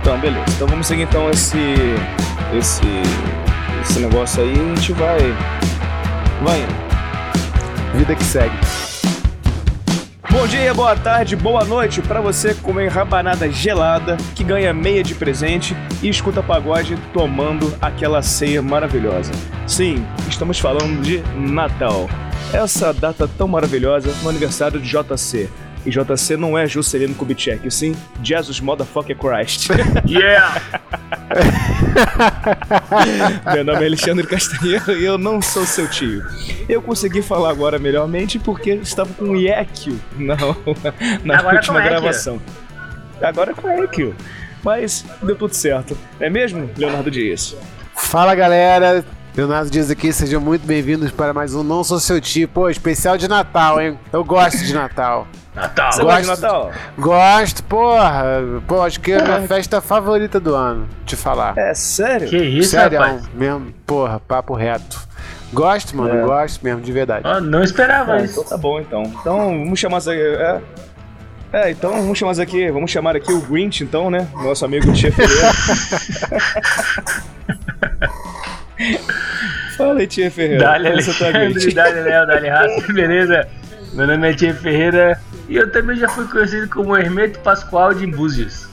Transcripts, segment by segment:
Então, beleza. Então vamos seguir então esse. esse. esse negócio aí e a gente vai. vai. Vida que segue. Bom dia, boa tarde, boa noite para você comer rabanada gelada, que ganha meia de presente e escuta pagode tomando aquela ceia maravilhosa. Sim, estamos falando de Natal. Essa data tão maravilhosa no aniversário de JC. E JC não é Juscelino Kubitschek, sim Jesus Motherfucker Christ. Yeah! Meu nome é Alexandre Castanheira e eu não sou seu tio. Eu consegui falar agora melhormente porque estava com o Yekio na, na Agora última com Ekio. gravação. Agora com o Yekio. Mas deu tudo certo. É mesmo, Leonardo Dias? Fala galera, Leonardo Dias aqui, sejam muito bem-vindos para mais um Não Sou Seu Tio. Pô, especial de Natal, hein? Eu gosto de Natal. Natal. Você gosta de Gosto. Natal? Gosto, porra. Pô, acho que é a minha festa favorita do ano, te falar. É sério? Que isso, Sério, rapaz? mesmo, porra, papo reto. Gosto, mano, É. gosto mesmo, de verdade. Ah, não esperava Ah, isso. então tá bom então. Então vamos chamar isso aqui. É, é, então vamos chamar isso aqui. Vamos chamar aqui o Grinch, então, né? Nosso amigo Tia Ferreira. Fala aí, Tia Ferreira. Dali tá, Alexandre, Grinch? Dali Léo, Dali Raça, beleza? Meu nome é Tia Ferreira e eu também já fui conhecido como Hermeto Pascoal de Búzios.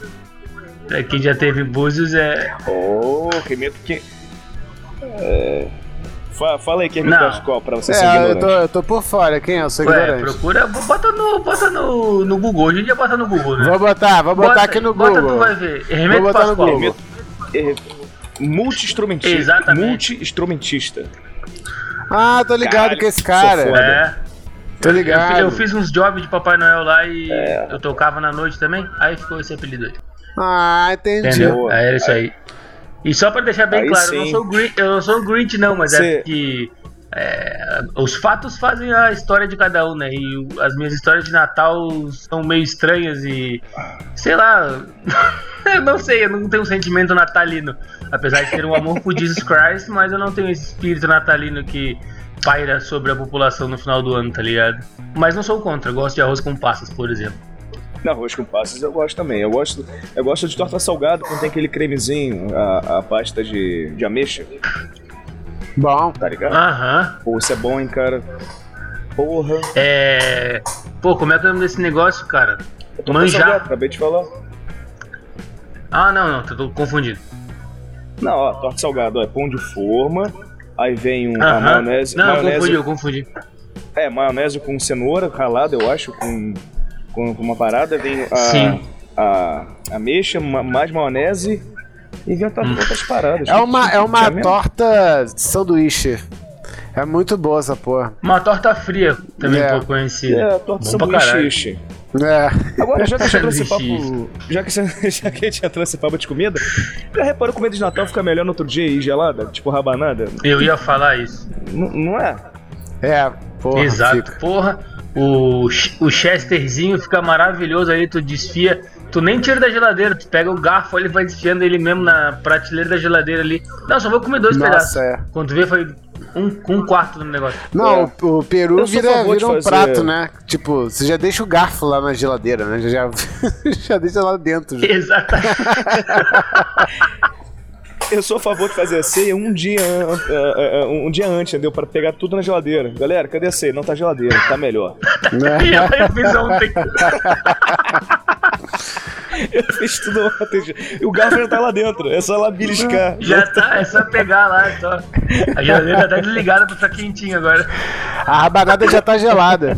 Pra quem já teve Búzios é. Oh, que medo que. É... Fa- Fala aí, é Não. Pascoal, pra você ser É, eu ignorante. tô, eu tô por fora, quem é? Eu sou Ué, ignorante. procura, bota no, bota no, no Google. Hoje em dia bota no Google, né? Vou botar, vou botar Bota- aqui no Bota, Google. tu vai ver. Hermeto Pascoal. Google. É, Multi-instrumentista. Exatamente. Multi-instrumentista. Ah, tô ligado Caralho, com esse cara. É. Tô Eu, ligado. fiz- eu fiz uns jobs de Papai Noel lá e É. eu tocava na noite também, aí ficou esse apelido aí. Ah, entendi. Entendeu? Aí era isso aí. E só pra deixar bem Aí claro, eu não, sou Grinch, eu não sou Grinch não, mas é que é, os fatos fazem a história de cada um, né? E as minhas histórias de Natal são meio estranhas e. sei lá. eu não sei, eu não tenho um sentimento natalino. Apesar de ter um amor por Jesus Christ, mas eu não tenho esse espírito natalino que paira sobre a população no final do ano, tá ligado? Mas não sou contra, eu gosto de arroz com passas, por exemplo. Na arroz com passas eu gosto também. Eu gosto, eu gosto de torta salgada quando tem aquele cremezinho, a, a pasta de, de ameixa, Bom, tá ligado? Aham. Pô, isso é bom, hein, cara. Porra. É. Pô, como é que é o nome desse negócio, cara? Torta Manjar. salgada, acabei de falar. Ah, não, não, tô, tô confundindo. Não, ó, torta salgada, ó, é pão de forma. Aí vem um, a Aham. maionese. Não, eu maionese confundi, eu confundi. É, maionese com cenoura ralada, eu acho, com, com, com uma parada. Vem a, Sim. a, a ameixa, ma- mais maionese e vem outra- Hum. outras paradas. é uma, é uma torta sanduíche. É muito boa essa porra. Uma torta fria, também É. pouco conhecida. É, torta Bom sanduíche. É. Agora, já que trouxe Sanduíche. papo. Já que, já que a gente já trouxe papo de comida, já reparou que comida de Natal fica melhor no outro dia e gelada? Tipo rabanada? Eu ia falar isso. N- não é? É, porra. Exato. fica. Porra, o, o chesterzinho fica maravilhoso aí, tu desfia. Tu nem tira da geladeira, tu pega o garfo ali e vai desfiando ele mesmo na prateleira da geladeira ali. Não, só vou comer dois Nossa, pedaços. é. Quando tu vê, foi um, um quarto do negócio. Não, É. o, peru vira, vira um fazer- prato, né? Tipo, você já deixa o garfo lá na geladeira, né? Já, já deixa lá dentro. já. Exatamente. Eu sou a favor de fazer a ceia um dia, an- eh, eh, um dia antes, entendeu? Pra pegar tudo na geladeira. Galera, cadê a ceia? Não tá geladeira, tá melhor. Eu fiz ontem. Eu fiz tudo ontem. E o garfo já tá lá dentro, é só lá beliscar. Já tá, é só pegar lá, só. A geladeira já tá desligada pra ficar quentinho agora. A rabanada já tá gelada.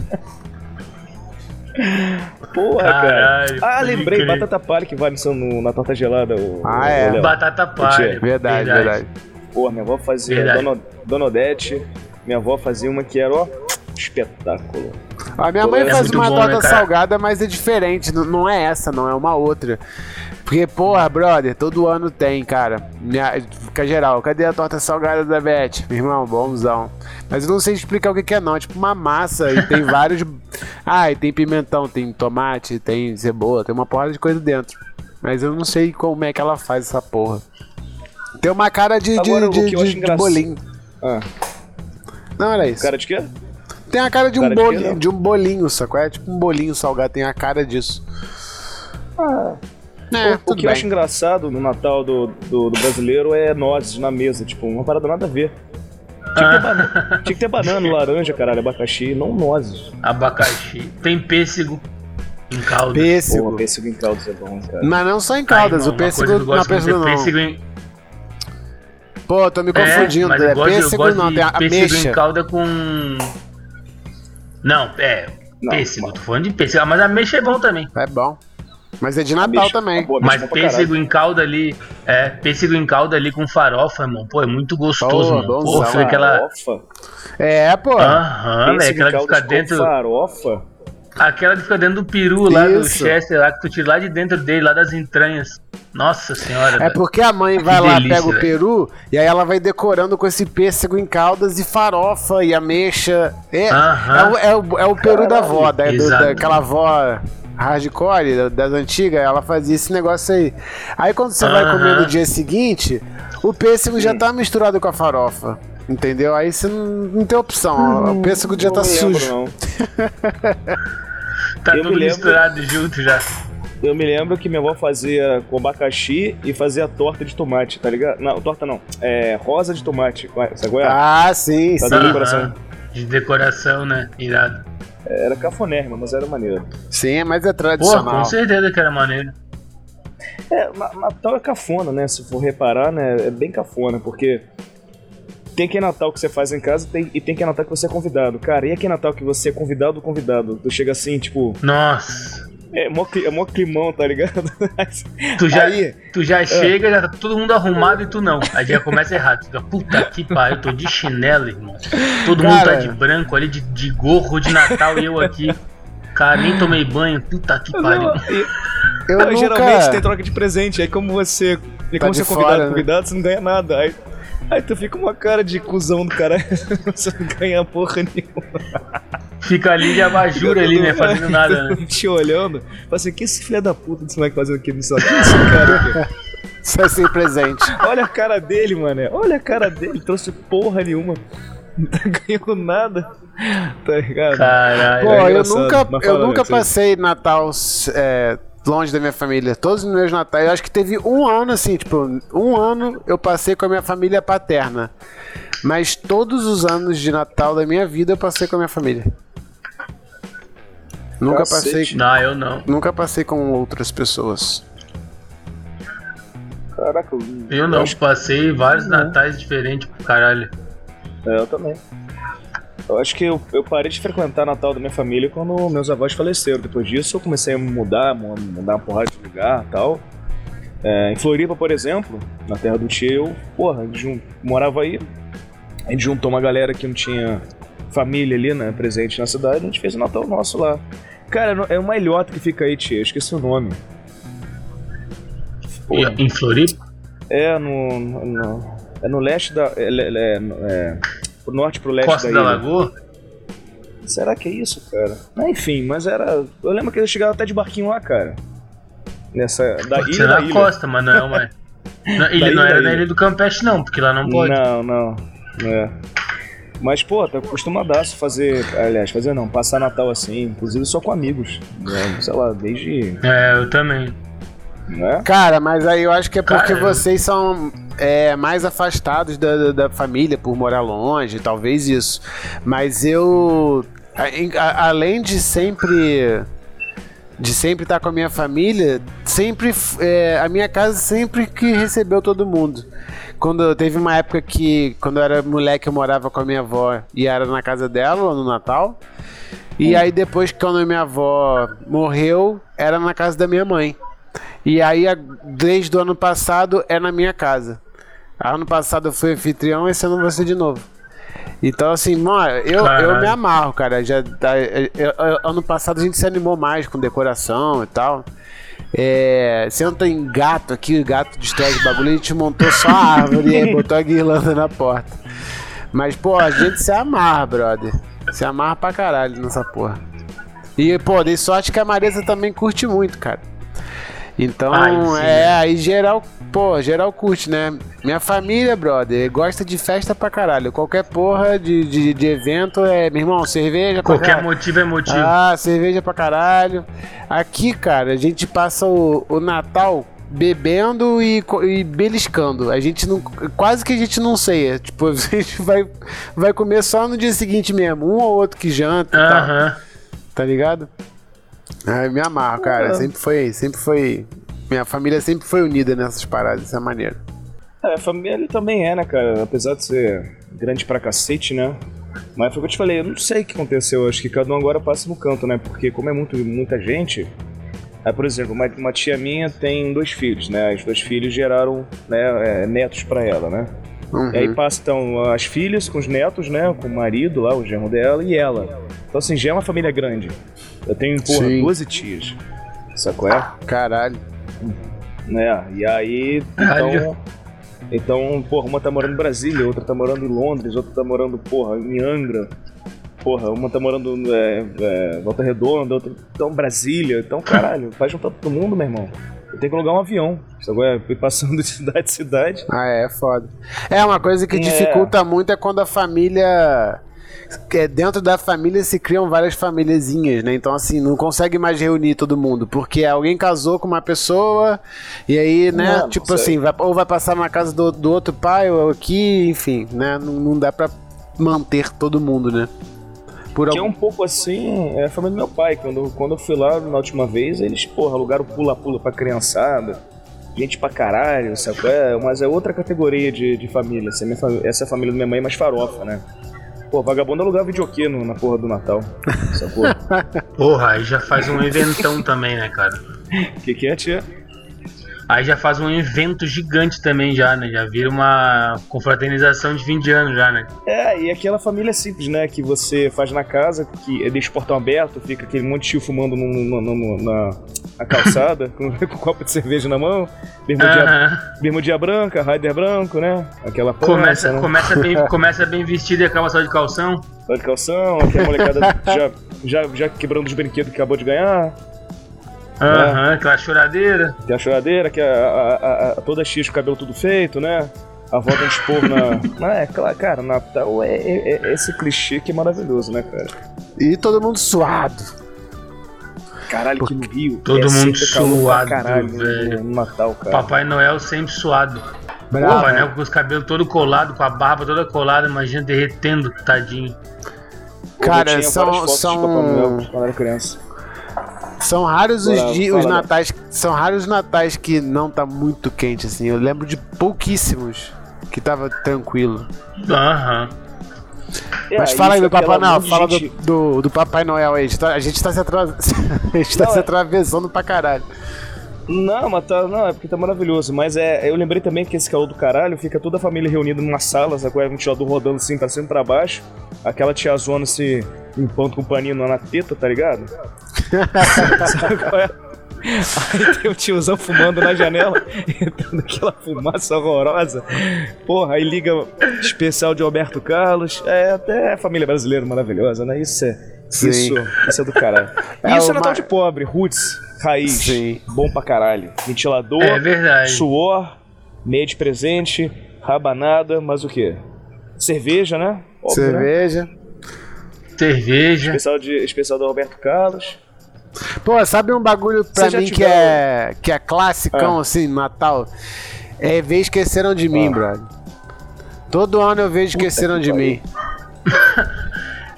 Porra, Caralho, cara. Ah, lembrei, crer. batata palha que vai no, na torta gelada. O, Ah, é. o. Batata palha. Verdade, verdade. Porra, minha avó fazia, Verdade. Dona, Dona Odete, minha avó fazia uma que era, ó, espetáculo. A minha mãe é faz uma bom, torta né, salgada, mas é diferente. Não, não é essa, não, é uma outra. Porque, porra, brother, todo ano tem, cara. Minha, fica geral. Cadê a torta salgada da Beth? Meu irmão, bonzão. Mas eu não sei explicar o que, que é, não. É tipo uma massa e tem vários. Ah, e tem pimentão, tem tomate, tem cebola, tem uma porrada de coisa dentro. Mas eu não sei como é que ela faz essa porra. Tem uma cara de, de, Agora, de, de- de engraçado- bolinho. Ah, Não era isso. cara de quê? Tem a cara de um, bolinho, de um bolinho, sacou? É tipo um bolinho salgado, tem a cara disso. É, o, o que eu bem. acho engraçado no Natal do, do, do brasileiro é nozes na mesa, tipo, uma parada nada a ver. Tinha que, ter banana, tinha que ter banana, laranja, caralho, abacaxi, não nozes. Abacaxi. Tem pêssego em calda. Pô, Pêssego. pêssego em caldas é bom, cara. Mas não só em Ai, caldas, não, o uma coisa que pêssego eu não é pêssego é não. pêssego em... Pô, tô me É, confundindo. mas É, eu gosto, eu pêssego não, tem a pêssego em calda com... Não, é... Não, pêssego, tô falando de pêssego. Ah, Mas a ameixa é bom também. É bom. Mas é de Natal Ameixa, também. boa, Mas é pêssego em calda ali, é, pêssego em calda ali com farofa, irmão. Pô, é muito gostoso, Pô, mano. Pô, bonzão. fica aquela. Farofa, É, pô. Aham, em Aquela que fica dentro. farofa. Aquela que fica dentro do peru lá do. Chester, lá que tu tira lá de dentro dele, lá das entranhas. Nossa senhora. É velho. porque a mãe vai Que lá, delícia, pega o velho. peru e aí ela vai decorando com esse pêssego em caldas e farofa e ameixa. É, Aham. é, o, é, o, é o peru da avó, da, do- Exato. daquela avó hardcore, da- das antigas, ela fazia esse negócio aí. Aí quando você vai Aham. comer no dia seguinte, o pêssego já tá misturado com a farofa. Entendeu? Aí você não, não tem opção. o pêssego já tá lembro, sujo. não. Tá eu tudo me lembro- misturado junto já. Eu me lembro que minha avó fazia com abacaxi e fazia torta de tomate, tá ligado? Não, torta não. É rosa de tomate. Sabe qual é? Ah, sim, Tá sim. Aham. decoração. De decoração, né? Irado. Era cafonérrima, mas era maneiro. Sim, mas é Pô, tradicional. com certeza que era maneiro. É, Na- Natal é cafona, né? Se for reparar, né? É bem cafona, porque tem que é Natal que você faz em casa tem- e tem que é Natal que você é convidado. Cara, e aqui é Natal que você é convidado do convidado? Tu chega assim, tipo, Nossa. é mó, é mó climão, tá ligado? Tu já, Aí- tu já chega, já tá todo mundo arrumado e tu não. Aí já começa errado. Tu fica, puta que pariu, tô de chinelo, irmão. Todo mundo tá Cara. de branco ali, de, de gorro de Natal e eu aqui. Cara, nem tomei banho, puta que pariu. Eu não, nunca... Geralmente tem troca de presente, aí como você. E Tá como você é convidado, fora, né? convidado, você não ganha nada. Aí, aí tu fica uma cara de cuzão do caralho, você não ganha porra nenhuma. Fica ali de abajur ali, né? Fazendo nada, né? Te olhando, fala assim, que esse filho da puta desse moleque fazendo aqui no celular? Que esse cara aqui? Sai sem presente. Olha a cara dele, mano. Olha a cara dele, trouxe porra nenhuma. Não tá ganhando nada. Tá ligado? Caralho. Pô, é eu nunca, eu nunca passei Natal é, longe da minha família. Todos os meus natais, eu acho que teve um ano assim, tipo, um ano eu passei com a minha família paterna. Mas todos os anos de Natal da minha vida eu passei com a minha família. Nunca Cacete. passei, Não, eu não. nunca passei com outras pessoas. Caraca, Eu não. acho- Passei vários natais diferentes pro caralho. É, eu também. Eu acho que eu, eu parei de frequentar Natal da minha família quando meus avós faleceram. Depois disso eu comecei a mudar, mu- mudar uma porrada de lugar e tal. É, em Floripa, por exemplo, na terra do tio, eu, porra, a gente morava aí. A gente juntou uma galera que não tinha família ali, né, presente na cidade, a gente fez o Natal nosso lá. Cara, é uma ilhota que fica aí, tia, eu esqueci o nome. Porra. Em Floripa? É no, no- no- é no leste da. É, é, é, é, pro norte pro leste Costa da da. Lagoa? Será que é isso, cara? Ah, enfim, mas era. Eu lembro que eles chegavam até de barquinho lá, cara. Nessa. Da Pode ilha ser da ilha. costa, mas não é uma. Não, ele Da não ilha, era da na ilha. do Campeche, não, porque lá não pode. Não, não. É. Mas, pô, tá acostumadaço fazer. Aliás, fazer não, passar Natal assim, inclusive só com amigos. Né? Sei lá, desde. É, eu também. Né? Cara, mas aí eu acho que é porque Cara, vocês são é, mais afastados da, da, família por morar longe, talvez isso. Mas eu, a- a- além de sempre de sempre estar com a minha família, sempre é, a minha casa sempre que recebeu todo mundo. Quando teve uma época que quando eu era moleque eu morava com a minha avó e era na casa dela no Natal. E aí depois que quando a minha avó morreu, era na casa da minha mãe. E aí, desde o ano passado, é na minha casa. Ano passado eu fui anfitrião, esse ano ser de novo. Então, assim, mano, eu, eu me amarro, cara. Já, tá- eu- eu- ano passado a gente se animou mais com decoração e tal. É, senta em gato aqui, gato destrói os bagulho, a gente montou só a árvore e aí botou a guirlanda na porta. Mas, pô, a gente se amarra, brother. Se amarra pra caralho nessa porra. E, pô, dei sorte que a Marisa também curte muito, cara. Então, sim, é, aí geral, pô, geral curte, né? Minha família, brother, gosta de festa pra caralho. Qualquer porra de, de, de evento é, meu irmão, cerveja pra Qualquer caralho. motivo é motivo. Ah, cerveja pra caralho. Aqui, cara, a gente passa o, o Natal bebendo e, e beliscando. A gente não. Quase que a gente não ceia. Tipo, a gente vai, vai comer só no dia seguinte mesmo. Um ou outro que janta e tal. Aham. Tá ligado? Ai, me amarro, cara. Ah. Sempre foi. Sempre foi. Minha família sempre foi unida nessas paradas, isso é maneiro. É, a família também é, né, cara? Apesar de ser grande pra cacete, né? Mas foi o que eu te falei, eu não sei o que aconteceu. Acho que cada um agora passa no canto, né? Porque como é muito, muita gente. Aí, por exemplo, uma, uma tia minha tem dois filhos, né? Os dois filhos geraram né, é, netos pra ela, né? Uhum. E aí passa então as filhas com os netos, né? Com o marido lá, o genro dela e ela. Então assim, já é uma família grande. Eu tenho, porra, Sim. 12 tias. Sacou? É? Caralho. né? E aí, então. Caralho. Então, porra, uma tá morando em Brasília, outra tá morando em Londres, outra tá morando, porra, em Angra. Porra, uma tá morando é, é, Volta Redonda, outra então Brasília. Então, caralho, faz juntar todo mundo, meu irmão. Eu tenho que alugar um avião. Isso agora é passando de cidade em cidade. Ah, é, foda. É, uma coisa que É. dificulta muito é quando a família. é, Dentro da família se criam várias famíliazinhas, né? Então, assim, não consegue mais reunir todo mundo. Porque alguém casou com uma pessoa, e aí, né? Não, não tipo consegue. assim, vai- ou vai passar na casa do, do outro pai, ou aqui, enfim, né? Não, não dá pra manter todo mundo, né? Por Que é um pouco assim, é a família do meu pai. Quando, quando eu fui lá na última vez, eles, porra, alugaram pula-pula pra criançada. Gente pra caralho, sacou? É, mas é outra categoria de, de família. Essa é, essa é a família da minha mãe mais farofa, né? Pô, vagabundo alugava videokê no- na porra do Natal. Sacou? Porra, aí já faz um eventão também, né, cara? O que, que é, tia? Aí já faz um evento gigante também já, né? Já vira uma confraternização de 20 anos já, né? É, e aquela família simples, né? Que você faz na casa, que deixa o portão aberto, fica aquele monte de tio fumando no- no- no- na, na calçada, com, com um copo de cerveja na mão, bermudinha, Aham. bermudinha branca, rider branco, né? Aquela pança, Começa, né? começa, bem, começa bem vestido e acaba só de calção. Só de calção, aquela molecada já, já, já quebrando os brinquedos que acabou de ganhar, Aham, aquela choradeira. tem a choradeira, que é a, a- a- toda X com o cabelo tudo feito, né? A volta de expor na. Ah, é, claro, cara, Natal é, é- é esse clichê que é maravilhoso, né, cara? E todo mundo suado. Caralho, que no Rio. Todo é mundo suado, caralho velho. no Natal, cara. Papai Noel sempre suado. Bravo. Papai Noel com os cabelos todo colado, com a barba toda colada, imagina derretendo, tadinho. Cara, são- são- Noel quando era criança. São raros os dias, os natais, são raros os natais que não tá muito quente assim. Eu lembro de pouquíssimos que tava tranquilo. Aham. É, Mas fala aí do Papai aquela Noel, fala do, gente- do, do Papai Noel aí. A gente tá, a gente tá se, atra... a gente tá Não, se é- atravessando pra caralho. Não, mas tá, não, é porque tá maravilhoso. Mas é, eu lembrei também que esse calor do caralho fica toda a família reunida numa sala, sabe? Com o ventilador rodando assim pra cima e pra baixo. Aquela tiazona se limpando com o paninho na teta, tá ligado? sabe qual é? Aí tem o tiozão fumando na janela, entrando aquela fumaça horrorosa. Porra, aí liga especial de Alberto Carlos. É até a família brasileira maravilhosa, né? Isso é. Sim. Isso, isso é do caralho. É isso é uma- Natal de pobre, roots, raiz. Sim. Bom pra caralho. Ventilador, É verdade. suor, meia de presente, rabanada, mas o quê? Cerveja, né? Óbvio, né? Cerveja. Especial, de, especial do Roberto Carlos. Pô, sabe um bagulho pra mim que é, que é classicão Ah. assim, Natal? É ver Esqueceram de Mim, Ah. brother. Todo ano eu vejo Esqueceram que de Mim.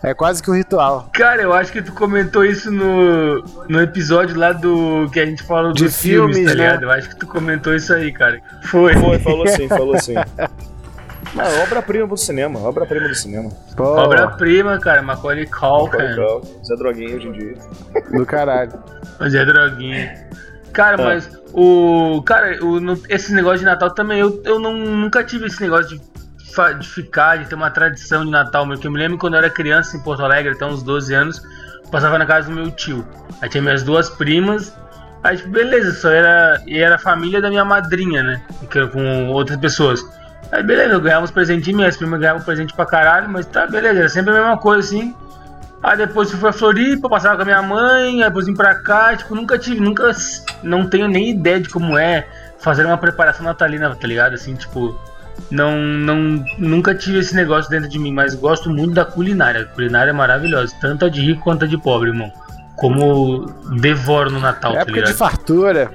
É quase que um ritual. Cara, eu acho que tu comentou isso no, no episódio lá do que a gente falou De dos filmes, filmes, tá né? ligado? Eu acho que tu comentou isso aí, cara. Foi. Foi, falou assim, falou assim. Não, obra-prima do cinema, obra-prima do cinema. Pô, Obra-prima, cara. Macaulay Culkin. Legal. Zé Droguinha hoje em dia. do caralho. Mas é droguinha. Cara, Ah. mas o. Cara, o, no- esse negócio de Natal também, eu, eu não, nunca tive esse negócio de, de ficar, de ter uma tradição de Natal. Meu, que eu me lembro quando eu era criança em Porto Alegre, até uns 12 anos, passava na casa do meu tio. Aí tinha minhas duas primas. Aí, tipo, beleza, só era. E era a família da minha madrinha, né? Que era com outras pessoas. Aí, beleza, eu ganhava uns presentinhos, minhas primas ganhavam presente pra caralho, mas tá, beleza, era sempre a mesma coisa assim. Aí depois fui pra Floripa, passava com a minha mãe, aí depois vim pra cá, tipo, nunca tive, nunca. Não tenho nem ideia de como é fazer uma preparação natalina, tá ligado? Assim, tipo. Não, não, nunca tive esse negócio dentro de mim, mas gosto muito da culinária. A culinária é maravilhosa, tanto a de rico quanto a de pobre, irmão. Como devoro no Natal, é tá época ligado? de fartura.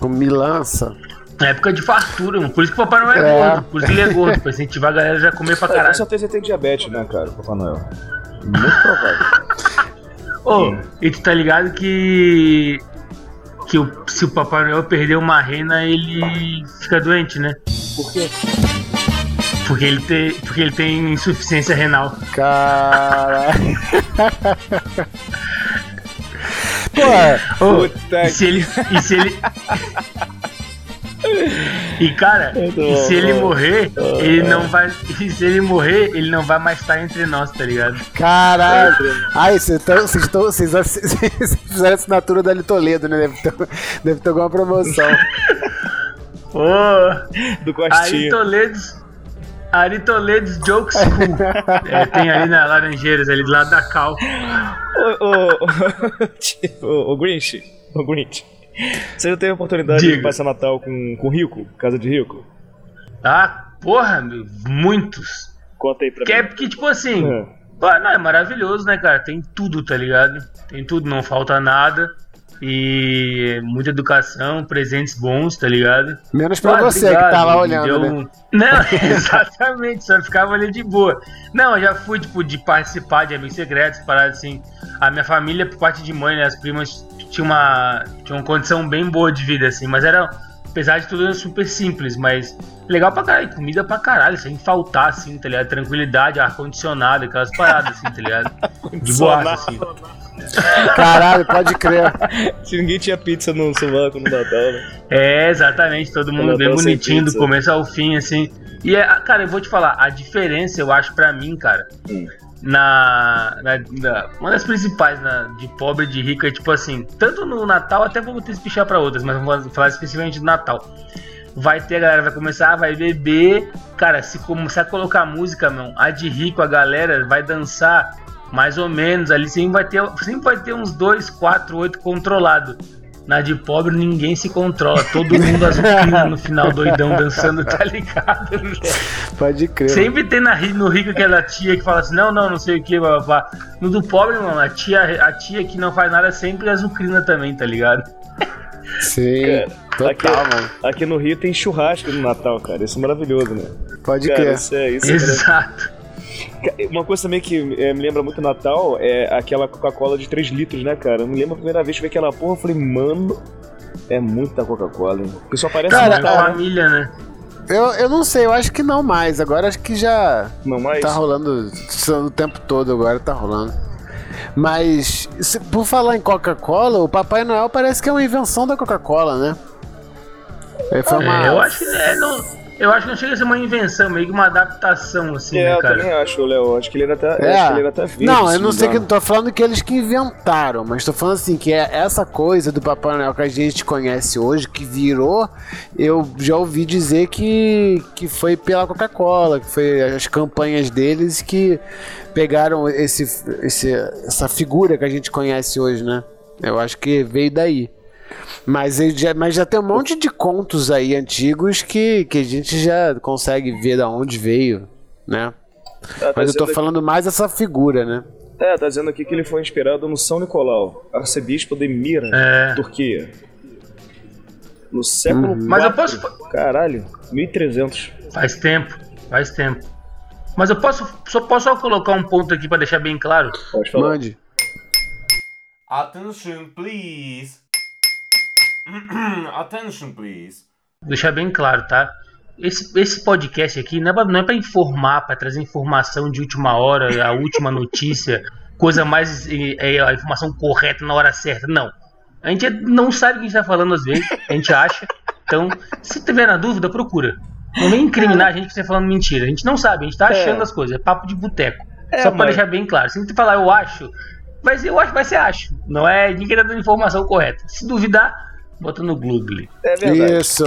Com milança. É época de fartura, mano. Por isso que o Papai Noel é, É. gordo. Por isso que ele é gordo, pra incentivar a galera já a comer pra É, com caralho. certeza ele tem diabetes, né, cara, Papai Noel? Muito provável. Ô, e tu tá ligado que. Que o- se o Papai Noel perder uma rena, ele fica doente, né? Por quê? Porque ele tem, porque ele tem insuficiência renal. Caralho. Pô, Puta e se ele. E se ele. E cara, e se ele morrer, ele não vai. E se ele morrer, ele não vai mais estar entre nós, tá ligado? caralho. Ai, vocês fizeram a assinatura da Toledo, né? Deve ter, deve ter alguma promoção. Ô, Do Ari Costinha. Toledo. Ari Toledo's Joke School. É, tem ali na Laranjeiras, ali do lado da Cal. Ô, ô, ô, ô, ô, Grinch, ô Grinch, você já teve a oportunidade de Diga. passar Natal com, com Rico, casa de Rico? Ah, porra, meu, muitos. Conta aí pra Que é mim. porque, tipo assim, É. não, é maravilhoso, né, cara? Tem tudo, tá ligado? Tem tudo, não falta nada. E muita educação, presentes bons, tá ligado? Menos pra Ah, você obrigado, que tá lá me olhando, deu né? Não, exatamente, só ficava ali de boa. Não, eu já fui, tipo, de participar de amigos secretos, paradas assim. A minha família, por parte de mãe, né, as primas tinham uma, tinham uma condição bem boa de vida, assim, mas era, apesar de tudo, era super simples, mas legal pra caralho, comida pra caralho, sem faltar, assim, tá ligado? Tranquilidade, ar-condicionado, aquelas paradas, assim, tá ligado? De boa, assim. Caralho, pode crer. Se ninguém tinha pizza no sovaco no Natal, né? É, exatamente, todo mundo bem bonitinho, do começo ao fim, assim. E, é, cara, eu vou te falar, a diferença, eu acho, pra mim, cara, Hum. na, na- na- Uma das principais na- de pobre e de rico é, tipo assim, tanto no Natal, até vou ter que espichar pra outras, mas vamos falar especificamente do Natal. Vai ter, a galera vai começar, vai beber. Cara, se começar a colocar música, meu, a de rico, a galera vai dançar mais ou menos ali. Sempre vai ter, sempre vai ter uns 2, 4, 8 controlado. Na de pobre ninguém se controla. Todo mundo azucrina no final, doidão, dançando, tá ligado? velho? Pode crer. Sempre tem na, no rico aquela tia que fala assim, não, não, não sei o que, babá. No do pobre, mano, a tia, a tia que não faz nada sempre azucrina também, tá ligado? Sim, total, aqui, mano. aqui no Rio tem churrasco no Natal, cara. Isso é maravilhoso, né? Pode Cara, crer. isso é, isso é Exato. maravilhoso. Uma coisa também que é, me lembra muito Natal é aquela Coca-Cola de 3 litros, né, cara? Eu me lembro a primeira vez que eu vi aquela porra, eu falei, mano, é muita Coca-Cola, hein? Porque só parece Cara, muito, Uma é- né? família, né? Eu, eu não sei, eu acho que não mais. Agora acho que já Não mais? tá rolando o tempo todo, agora tá rolando. Mas, se- por falar em Coca-Cola, o Papai Noel parece que é uma invenção da Coca-Cola, né? Ele foi uma... É, eu acho que é, não, eu acho que não chega a ser uma invenção, meio que uma adaptação, assim, É, né, eu cara? também acho, Léo. Acho que ele era até, É. acho que ele era até verde. Não, eu se não sei que tô falando que eles que inventaram, mas tô falando assim que é essa coisa do Papai Noel que a gente conhece hoje, que virou, eu já ouvi dizer que, que foi pela Coca-Cola, que foi as campanhas deles que pegaram esse, esse, essa figura que a gente conhece hoje, né? Eu acho que veio daí. Mas, ele já, mas já tem um monte de contos aí antigos que, que a gente já consegue ver da onde veio, né? Tá, tá Mas eu tô falando mais essa figura, né? aqui- é, tá dizendo aqui que ele foi inspirado no São Nicolau, arcebispo de Mira, É. Turquia. No século Uhum. Mas eu posso- Caralho, 1300. Faz tempo, faz tempo. Mas eu posso só posso só colocar um ponto aqui pra deixar bem claro. Pode falar. Mande. Attention, please. Attention, please. Deixar bem claro, tá? Esse, esse podcast aqui não é, pra, não é pra informar, pra trazer informação de última hora, a última notícia, coisa mais. É, é, a informação correta na hora certa. Não. A gente não sabe o que a gente tá falando às vezes, a gente acha. Então, se tiver na dúvida, procura. Não vem incriminar a gente que você tá falando mentira. A gente não sabe, a gente tá achando É. as coisas. É papo de boteco. É, Só pra mas- deixar bem claro. Se você falar eu acho, vai ser eu acho, vai ser acho. Não é ninguém tá dando informação correta. Se duvidar, bota no Google. É verdade. Isso.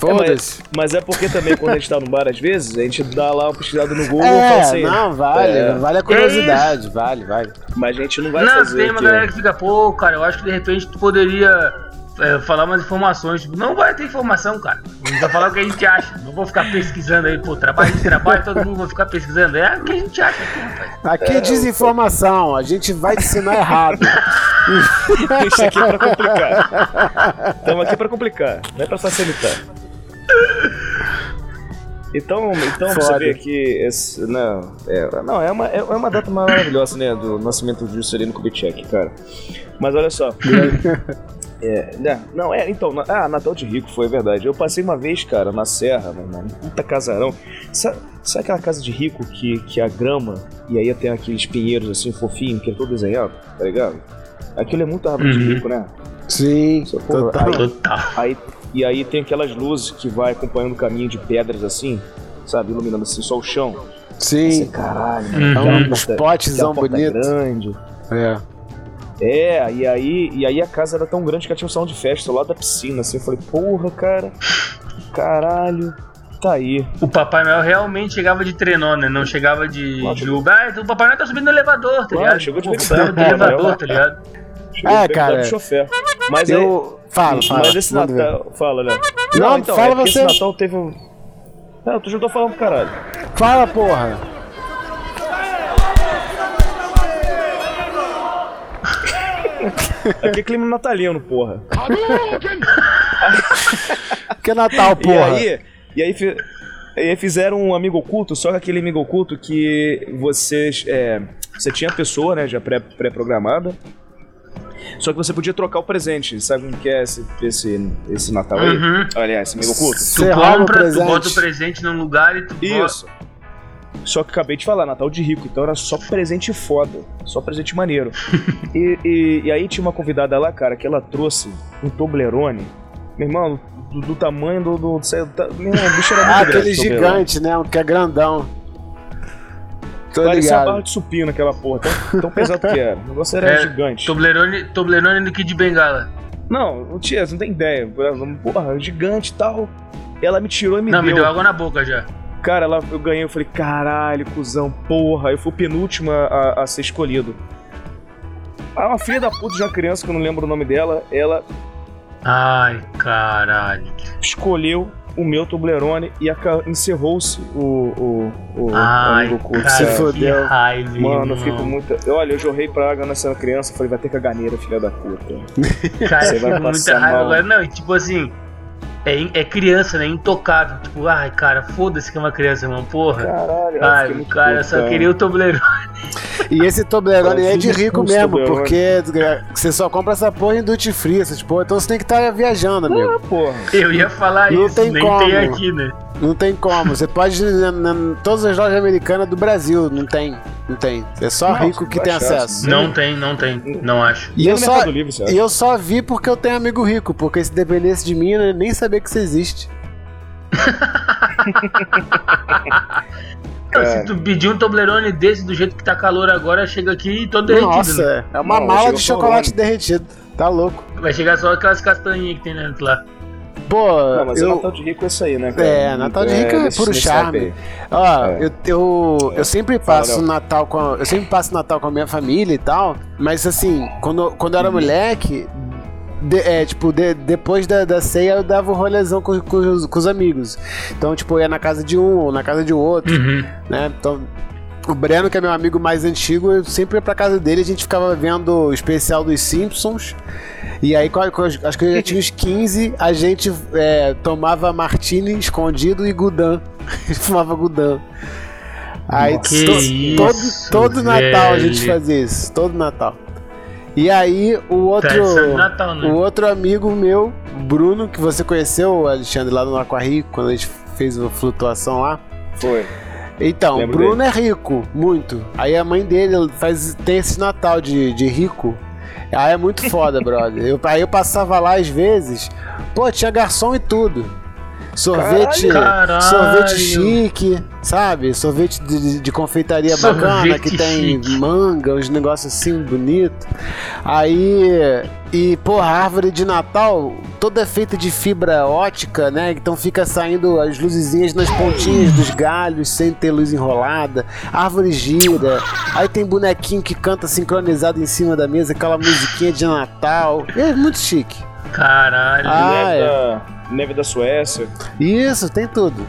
Foda-se. Mas é porque também quando a gente tá no bar, às vezes, a gente dá lá uma pesquisada no Google e É, fala assim. não, vale, É. vale a curiosidade, vale, vale. Mas a gente não vai não, fazer. tem uma aqui. galera que fica, pô, cara, eu acho que de repente tu poderia é, falar umas informações. Tipo, não vai ter informação, cara. A gente vai falar o que a gente acha. Não vou ficar pesquisando aí, pô, trabalho de trabalho, todo mundo vai ficar pesquisando. É o que a gente acha aqui, rapaz. Aqui é desinformação, a gente vai te ensinar errado. Isso aqui é pra complicar. Estamos aqui pra complicar, não é pra facilitar. Então, então você vê que esse, não, é, não é, uma, é uma data maravilhosa, né, do nascimento de Juscelino Kubitschek, cara. Mas olha só. É, né, não, é, então, na- ah, Natal de Rico foi é verdade. Eu passei uma vez, cara, na Serra, mano, puta casarão. Sabe, sabe aquela casa de rico que, que a grama, e aí tem aqueles pinheiros assim, fofinho, que é todo desenhado, tá ligado? Aquilo é muito árvore de Uhum. rico, né? Sim, Só, porra, total. aí- Total. Aí, e aí tem aquelas luzes que vai acompanhando o caminho de pedras assim, sabe? Iluminando assim só o chão. Assim, Sim, caralho, Uhum. aquela um porta- spotzão aquela porta bonito. grande. É. É, e aí, e aí a casa era tão grande que tinha um salão de festa lá da piscina, assim. Eu falei, porra, cara, caralho, tá aí. O Papai Noel realmente chegava de trenó, né? Não chegava de, Claro. de Uber. Ah, então o Papai Noel tá subindo no elevador, tá Claro, ligado? chegou de Pô, verdade, de elevador, Noel. tá ligado? Chegou É, cara. Mas, aí, Eu. Fala, fala. mas esse ver. Natal. Fala, Léo. Não, então, fala é você. Esse Natal teve um. Não, tu já tô falando pro caralho. Fala, porra. Aqui é clima natalino, porra. Que é Natal, E porra. aí, e aí, e aí fizeram um amigo oculto, só que aquele amigo oculto que vocês. É, você tinha a pessoa, né, já pré- pré-programada. só que você podia trocar o presente. Sabe como que é esse, esse, esse Natal aí? Uhum. Olha, esse amigo oculto. Tu Você compra, tu presente. bota o presente num lugar e tu bota. Só que acabei de falar, Natal de rico, então era só presente foda, só presente maneiro. e, e, e aí tinha uma convidada lá, cara, que ela trouxe um Toblerone, meu irmão, do, do tamanho do. do, do, meu irmão, o bicho era muito Ah, grande, aquele gigante, né? Um que é grandão. Tô Parecia uma barra ligado. de supino aquela porra, tão, tão pesado que era. O negócio era É, gigante. Toblerone, Toblerone do Kid Bengala. Não, não tinha, você não tem ideia. Porra, gigante e tal. Ela me tirou e me não, deu. me deu água na boca já. Cara, ela, eu ganhei, eu falei, caralho, cuzão, porra. Eu fui o penúltimo a, a ser escolhido. Ah, uma filha da puta de uma criança, que eu não lembro o nome dela, ela Ai, caralho. escolheu o meu Toblerone e encerrou-se o, o, o, Ai, cara, que fodeu. raiva, Mano, eu fico muito. Olha, eu jorrei praga nessa criança, falei, vai ter caganeira, filha da puta. Cara, Você eu vai fico com muita passar raiva mal. agora. Não, e tipo assim, é, in- é criança, né? Intocável. Tipo, ai, cara, foda-se que é uma criança, irmão. Porra. Caralho, Ai, cara, eu puto, só queria o Toblerone. E esse Toblerone Cara, é de rico mesmo, Toblerone. porque você só compra essa porra em duty free, essas porra. Então você tem que estar viajando, amigo. Ah, porra. Eu ia falar Não isso, tem nem como. tem aqui, né? Não tem como. Você pode ir na- na- em todas as lojas americanas do Brasil. Não tem. Não tem. É só Não, rico você que tem achar, acesso. Sim. Não tem, não tem. Não acho. E eu, só, Livre, você e eu só vi porque eu tenho amigo rico. Porque se dependesse de mim, eu ia nem sabia que isso existe. Cara. se tu pedir um Toblerone desse do jeito que tá calor agora, chega aqui todo derretido. Nossa, né? é uma Não, mala de chocolate derretido. Tá louco. Vai chegar só aquelas castanhinhas que tem dentro lá. Pô, Não, mas eu, é Natal de Rico é isso aí, né, cara? É, Natal de Rico é desse- puro charme. Ó, É. eu, eu, eu sempre passo. Natal com a, eu sempre passo Natal com a minha família e tal, mas assim, quando, quando eu era moleque, de- é, tipo, de- depois da, da ceia eu dava o rolezão com, com, os, com os amigos. Então, tipo, eu ia na casa de um ou na casa de outro, Uhum. né? Então, o Breno, que é meu amigo mais antigo, eu sempre ia pra casa dele, a gente ficava vendo o especial dos Simpsons. E aí, acho que eu já tinha uns 15, a gente é, tomava Martini escondido e Gudan. Fumava Gudan. Aí to- isso, todo, todo Natal a gente fazia isso. Todo Natal. E aí, o outro. Tradição de Natal, né? O outro amigo meu, Bruno, que você conheceu, Alexandre, lá no Aquarri, quando a gente fez a flutuação lá. Foi. Então, o Lembro Bruno é rico, muito. Aí a mãe dele faz, tem esse Natal de, de rico. Aí é muito foda, brother. Eu, aí eu passava lá às vezes, pô, tinha garçom e tudo. Sorvete, Caralho. sorvete chique, sabe? Sorvete de, de- confeitaria bacana, Sorvete que tem chique. manga, uns negócios assim bonito. Aí, e porra, a árvore de Natal toda é feita de fibra ótica, né? Então fica saindo as luzezinhas nas pontinhas dos galhos, sem ter luz enrolada. A árvore gira. Aí tem bonequinho que canta sincronizado em cima da mesa, aquela musiquinha de Natal. É muito chique. Caralho. Ah, é. Neve da Suécia. Isso, tem tudo.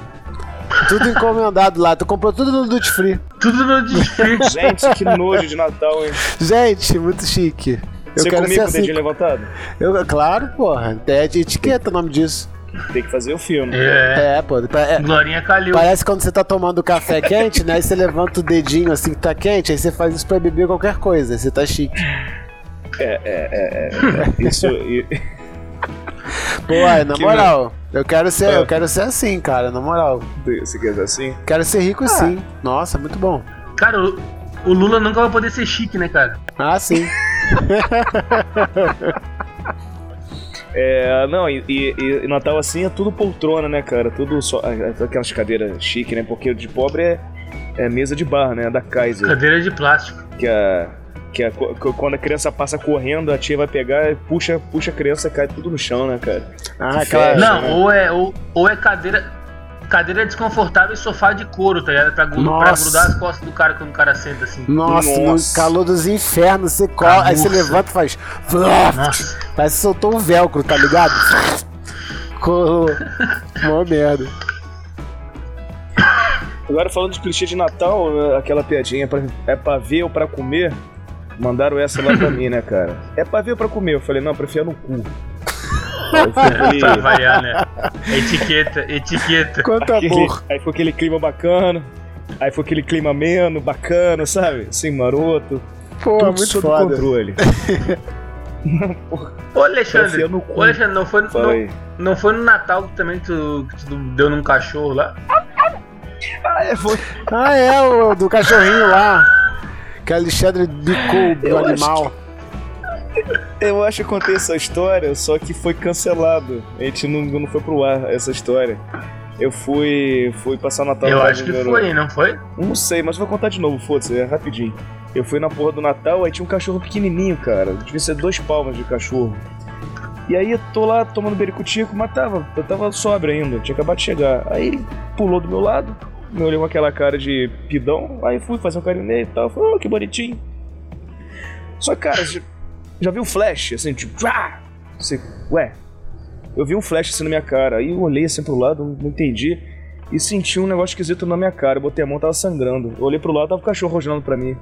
Tudo encomendado lá. Tu comprou tudo no Duty Free. Tudo no desfile. Gente, que nojo de Natal, hein? Gente, muito chique. Eu Você quero comia ser com o assim. dedinho levantado? Eu, claro, porra. É de etiqueta o nome disso. Tem que fazer o filme. É. É, pô. é- Glorinha Calil. parece quando você tá tomando café quente, né? Aí você levanta o dedinho assim que tá quente, aí você faz isso pra beber qualquer coisa. Aí você tá chique. Isso. Pô, aí, na Que moral, eu quero ser, Ah. eu quero ser assim, cara, na moral. Se quiser assim. Quero ser rico sim. Nossa, muito bom. Cara, o, o Lula nunca vai poder ser chique, né, cara? Ah, sim. É, não, e, e- e Natal assim é tudo poltrona, né, cara? Tudo só. ah, Aquelas cadeiras chique, né? Porque o de pobre é, é mesa de bar, né? Da Kaiser. Cadeira de plástico. Que a. Que co- quando a criança passa correndo, a tia vai pegar, puxa, puxa a criança, cai tudo no chão, né, cara? Ah, Que aquela. Não, né? ou é, ou, ou é cadeira. Cadeira desconfortável e sofá de couro, tá ligado? Pra, gru- pra grudar as costas do cara quando o cara senta assim. Nossa, Nossa. no calor dos infernos, você cola, aí você levanta e faz. Nossa. Parece que soltou um velcro, tá ligado? Colou. Mó merda. Agora falando de clichê de Natal, aquela piadinha pra, é pra ver ou pra comer, mandaram essa lá pra mim, né, cara? É pra ver ou pra comer? Eu falei, não, prefiro no cu. Aí foi aquele, pra variar, né? Etiqueta, etiqueta. Quanto aquele- amor. aí foi aquele clima bacana, aí foi aquele clima ameno, bacana, sabe? Assim, maroto. Pô, tudo muito sob foda. controle. Ô Alexandre, Enfia no cu. ô Alexandre, não foi, não, não foi no Natal que também tu, que tu deu num cachorro lá? Ah, é, foi. Ah, é, o do cachorrinho lá. Que Alexandre bicou Eu acho animal. Eu acho que eu contei essa história, só que foi cancelado. A gente não, não foi pro ar essa história. Eu fui, fui passar Natal Eu acho que meu- foi, não foi? Não sei, mas vou contar de novo, foda-se, é rapidinho. Eu fui na porra do Natal, aí tinha um cachorro pequenininho, cara. Devia ser dois palmas de cachorro. E aí eu tô lá tomando bericutico, mas tava, eu tava sóbrio ainda, tinha acabado de chegar. Aí ele pulou do meu lado, me olhou com aquela cara de pidão, aí fui fazer um carinho nele e tal. Falei, oh, que bonitinho. Só que, cara, já, viu um flash, assim, tipo, ah! Você, ué, eu vi um flash assim na minha cara, aí eu olhei assim pro lado, não, entendi, e senti um negócio esquisito na minha cara. Eu botei a mão, tava sangrando. Eu olhei pro lado, tava o cachorro rosnando pra mim.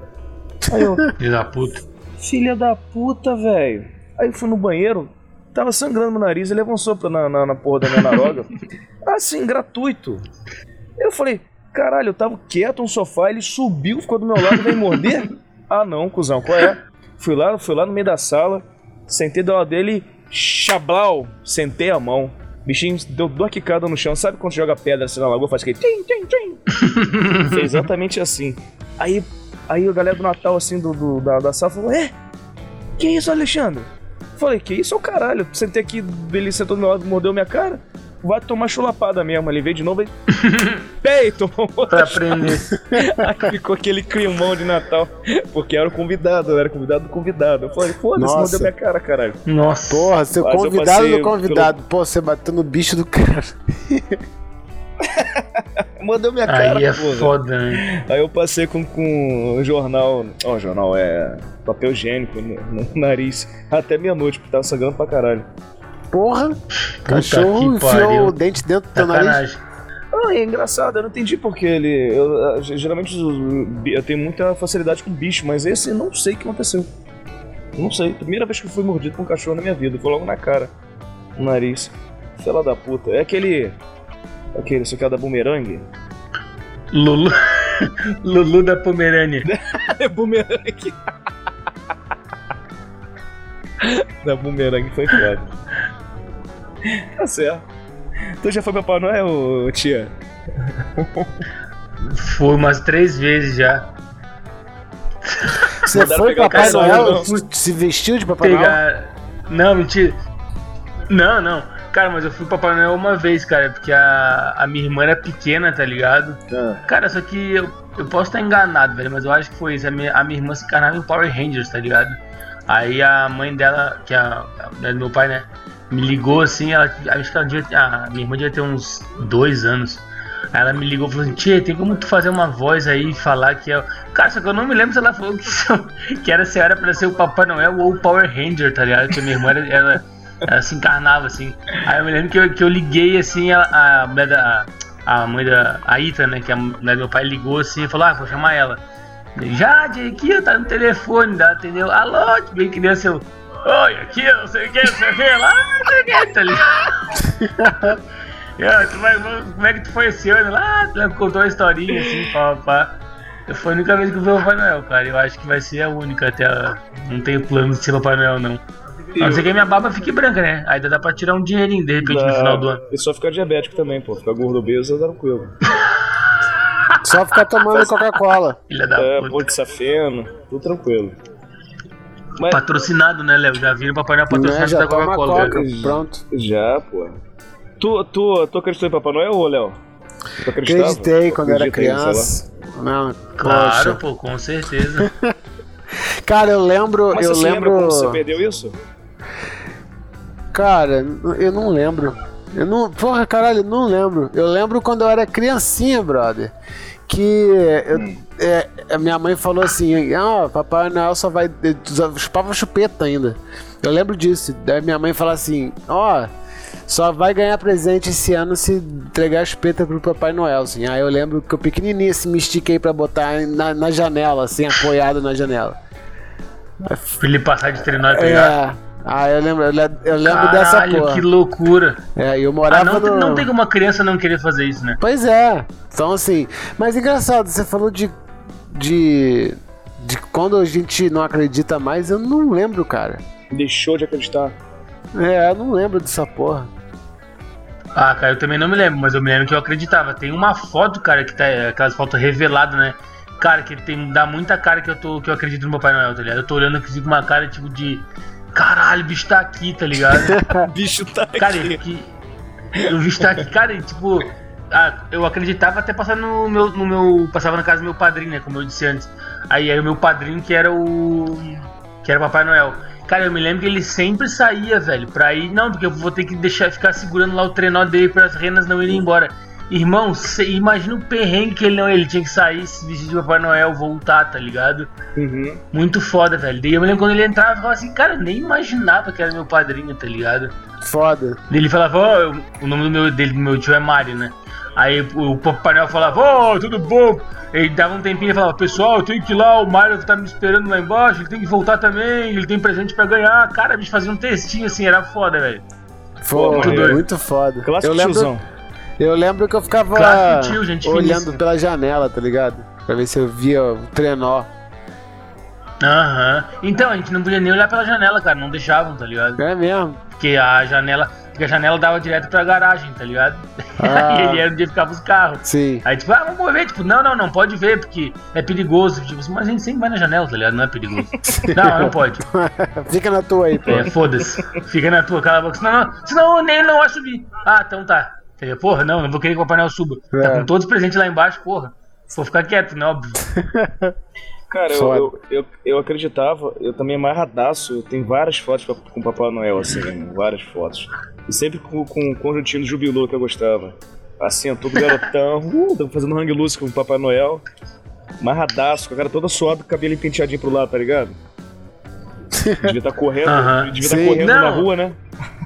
Aí eu, Filho da puta. filha da puta, velho. Aí eu fui no banheiro, tava sangrando meu nariz, ele avançou pra, na, na, na porra da minha naroga. assim, gratuito. Eu falei, caralho, eu tava quieto no sofá, ele subiu, ficou do meu lado e veio morder? ah não, cuzão, qual é? Fui lá, fui lá no meio da sala, sentei do lado dele, chablau, sentei a mão. Bichinho deu duas quicadas no chão, sabe quando joga pedra assim na lagoa, faz aquele tim, tim, tim. Foi exatamente assim. Aí, aí a galera do Natal, assim, do, do- da, da sala falou, é? Que isso, Alexandre? Falei, que isso é o caralho. Sentei aqui, ele sentou do meu lado, mordeu minha cara. Vai tomar chulapada mesmo. Ele veio de novo e. Peito! Pra aprender. Aí ficou aquele climão de Natal. Porque era o convidado, eu era convidado do convidado. Eu falei, foda-se, Nossa. mordeu minha cara, caralho. Nossa. Porra, seu Mas convidado do convidado. Pô, você bateu no bicho do cara. Mordeu minha cara, Aí é porra. foda, né? Aí eu passei com, com um jornal. Ó, jornal é. papel higiênico no, no nariz. Até meia-noite, porque tava sangrando pra caralho. Porra, cachorro que enfiou pariu. o dente dentro do teu nariz. Ah, é engraçado, eu não entendi porque ele. Eu, ah, geralmente eu tenho muita facilidade com bicho, mas esse eu não sei o que aconteceu. Não sei. Primeira vez que eu fui mordido por um cachorro na minha vida. Foi logo na cara. No nariz. Fela da puta. É aquele. Aquele, isso aqui é da bumerangue? Lulu. Lulu da Pomerânia. É bumerangue. da bumerangue foi foda. Tá certo. Tu já foi Papai Noel, tia? Foi umas três vezes já. Você Mandaram foi pegar Papai Noel? não. Se vestiu de Papai Noel? Pegar. Não, mentira. Não, não. Cara, mas eu fui Papai Noel uma vez, cara, porque a, a minha irmã era pequena, tá ligado? Ah, Cara, só que eu, eu posso estar enganado, velho, mas eu acho que foi isso. A minha, a minha irmã se encarnava em Power Rangers, tá ligado? Aí a mãe dela, que é a, a do meu pai, né, me ligou assim, ela, acho que ela devia a minha irmã devia ter uns dois anos. Aí ela me ligou e falou assim, Tia, tem como tu fazer uma voz aí e falar que é. o-" Cara, só que eu não me lembro se ela falou que, que era se era pra ser o Papai Noel ou o Power Ranger, tá ligado? Que a minha irmã era, ela, ela se encarnava assim. Aí eu me lembro que eu, que eu liguei assim, a, a da. A mãe da. A Ita, né? Que a mulher do meu pai ligou assim e falou, ah, vou chamar ela. Jade, aqui, tá no telefone, dá, entendeu? Alô, bem criança, eu. Oi, aqui, eu não sei o que, não sei o que, lá, não sei o que, tá ligado? Tu vai, como é que tu foi esse ano? Lá, contou uma historinha assim, pá, pá. Foi a única vez que eu vi o Papai Noel, cara. Eu acho que vai ser a única até. a- Não tenho plano de ser Papai Noel, não. A não ser que a minha barba fique branca, né? Aí dá pra tirar um dinheirinho de repente no final do ano. E só ficar diabético também, pô. Ficar gordo obeso, tranquilo. Só ficar tomando Coca-Cola. Filha da É, puta. pô de safeno, tudo tranquilo. Mas Patrocinado, né, Léo? Já viram o Papai Noel Né, patrocinado da toma Coca-Cola. Coca. Pronto. já, pô. Tu, tu, tu acreditou em Papai Noel, ô Léo? Tu acreditava? Acreditei quando era aí, sei lá. criança. Não, Claro, poxa. pô, com certeza. Cara, eu lembro. Mas eu você se lembra lembro. como você perdeu isso? Cara, eu não lembro. Eu não. Porra, caralho, eu não lembro. Eu lembro quando eu era criancinha, brother. Que eu- é, a minha mãe falou assim: Ah, Papai Noel só vai. Chupava chupeta ainda. Eu lembro disso. Daí minha mãe falou assim: Ó. só vai ganhar presente esse ano se entregar a chupeta pro Papai Noel, assim. Aí eu lembro que eu pequenininho assim, me estiquei pra botar na, na janela, assim, apoiado na janela. pra ele passar de trenó e pegar. É. Ah, eu lembro, eu le- eu lembro dessa Caralho, porra. que loucura. É, eu Ah, morava não, tem- no... não tem como uma criança não querer fazer isso, né? Pois é. Então, assim. Mas engraçado, você falou de. De. De quando a gente não acredita mais, eu não lembro, cara. Deixou de acreditar. É, eu não lembro dessa porra. Ah, cara, eu também não me lembro, mas eu me lembro que eu acreditava. Tem uma foto, cara, que tá. Aquelas fotos reveladas, né? Cara, que tem, dá muita cara que eu, tô, que eu acredito no Papai Noel, tá ligado? Eu tô olhando aqui com uma cara tipo de. Caralho, o bicho tá aqui, tá ligado? O bicho tá aqui. Cara, que. O bicho tá aqui, cara, e, tipo. Ah, eu acreditava até passar no meu, no meu. Passava na casa do meu padrinho, né? Como eu disse antes. Aí era o meu padrinho que era o. Que era o Papai Noel. Cara, eu me lembro que ele sempre saía, velho, pra ir. Não, porque eu vou ter que deixar ficar segurando lá o trenó dele para as renas não irem embora. Irmão, cê, imagina o perrengue que ele não. Ele tinha que sair, se vestir de Papai Noel, voltar, tá ligado? Uhum. Muito foda, velho. Daí eu me lembro quando ele entrava, eu ficava assim, cara, eu nem imaginava que era meu padrinho, tá ligado? Foda. Daí Ele falava, ó, eu- o nome do meu, dele, do meu tio é Mário, né? Aí o Papai Noel falava, ó, tudo bom? Ele dava um tempinho e falava, pessoal, eu tenho que ir lá, o Mário tá me esperando lá embaixo, ele tem que voltar também, ele tem presente pra ganhar. Cara, a gente fazia um textinho assim, era foda, velho. Foi muito doido. muito foda. Clássico eu lembro, tiozão. Eu lembro que eu ficava tio, gente olhando pela janela, tá ligado? Pra ver se eu via o trenó. Aham. Então, a gente não podia nem olhar pela janela, cara, não deixavam, tá ligado? É mesmo. Porque a janela, porque a janela dava direto pra garagem, tá ligado? Ah. e ele era onde ficava os carros. Sim. Aí tipo, ah, vamos ver, tipo, não, não, não pode ver, porque é perigoso. Tipo, mas a gente sempre vai na janela, tá ligado? Não é perigoso. não, não pode. Fica na tua aí, pô. É, foda-se. Fica na tua, cala a boca. Senão, não, senão nem não vai subir. Ah, então tá. Falei, Porra, não, não vou querer que o Papai Noel suba. Tá É. com todos os presentes lá embaixo, porra. Vou ficar quieto, né? Óbvio. Cara, eu, eu, eu, eu acreditava, eu também amarradaço, eu tenho várias fotos pra- com o Papai Noel, assim, né, várias fotos. E sempre com, com o conjuntinho do Jubilô que eu gostava. Assim, ó, todo garotão, uh, fazendo hang loose com o Papai Noel. Amarradaço, com a cara toda suada, com o cabelo penteadinho pro lado, tá ligado? Devia estar correndo, Aham. devia estar Sim. correndo Não. na rua, né?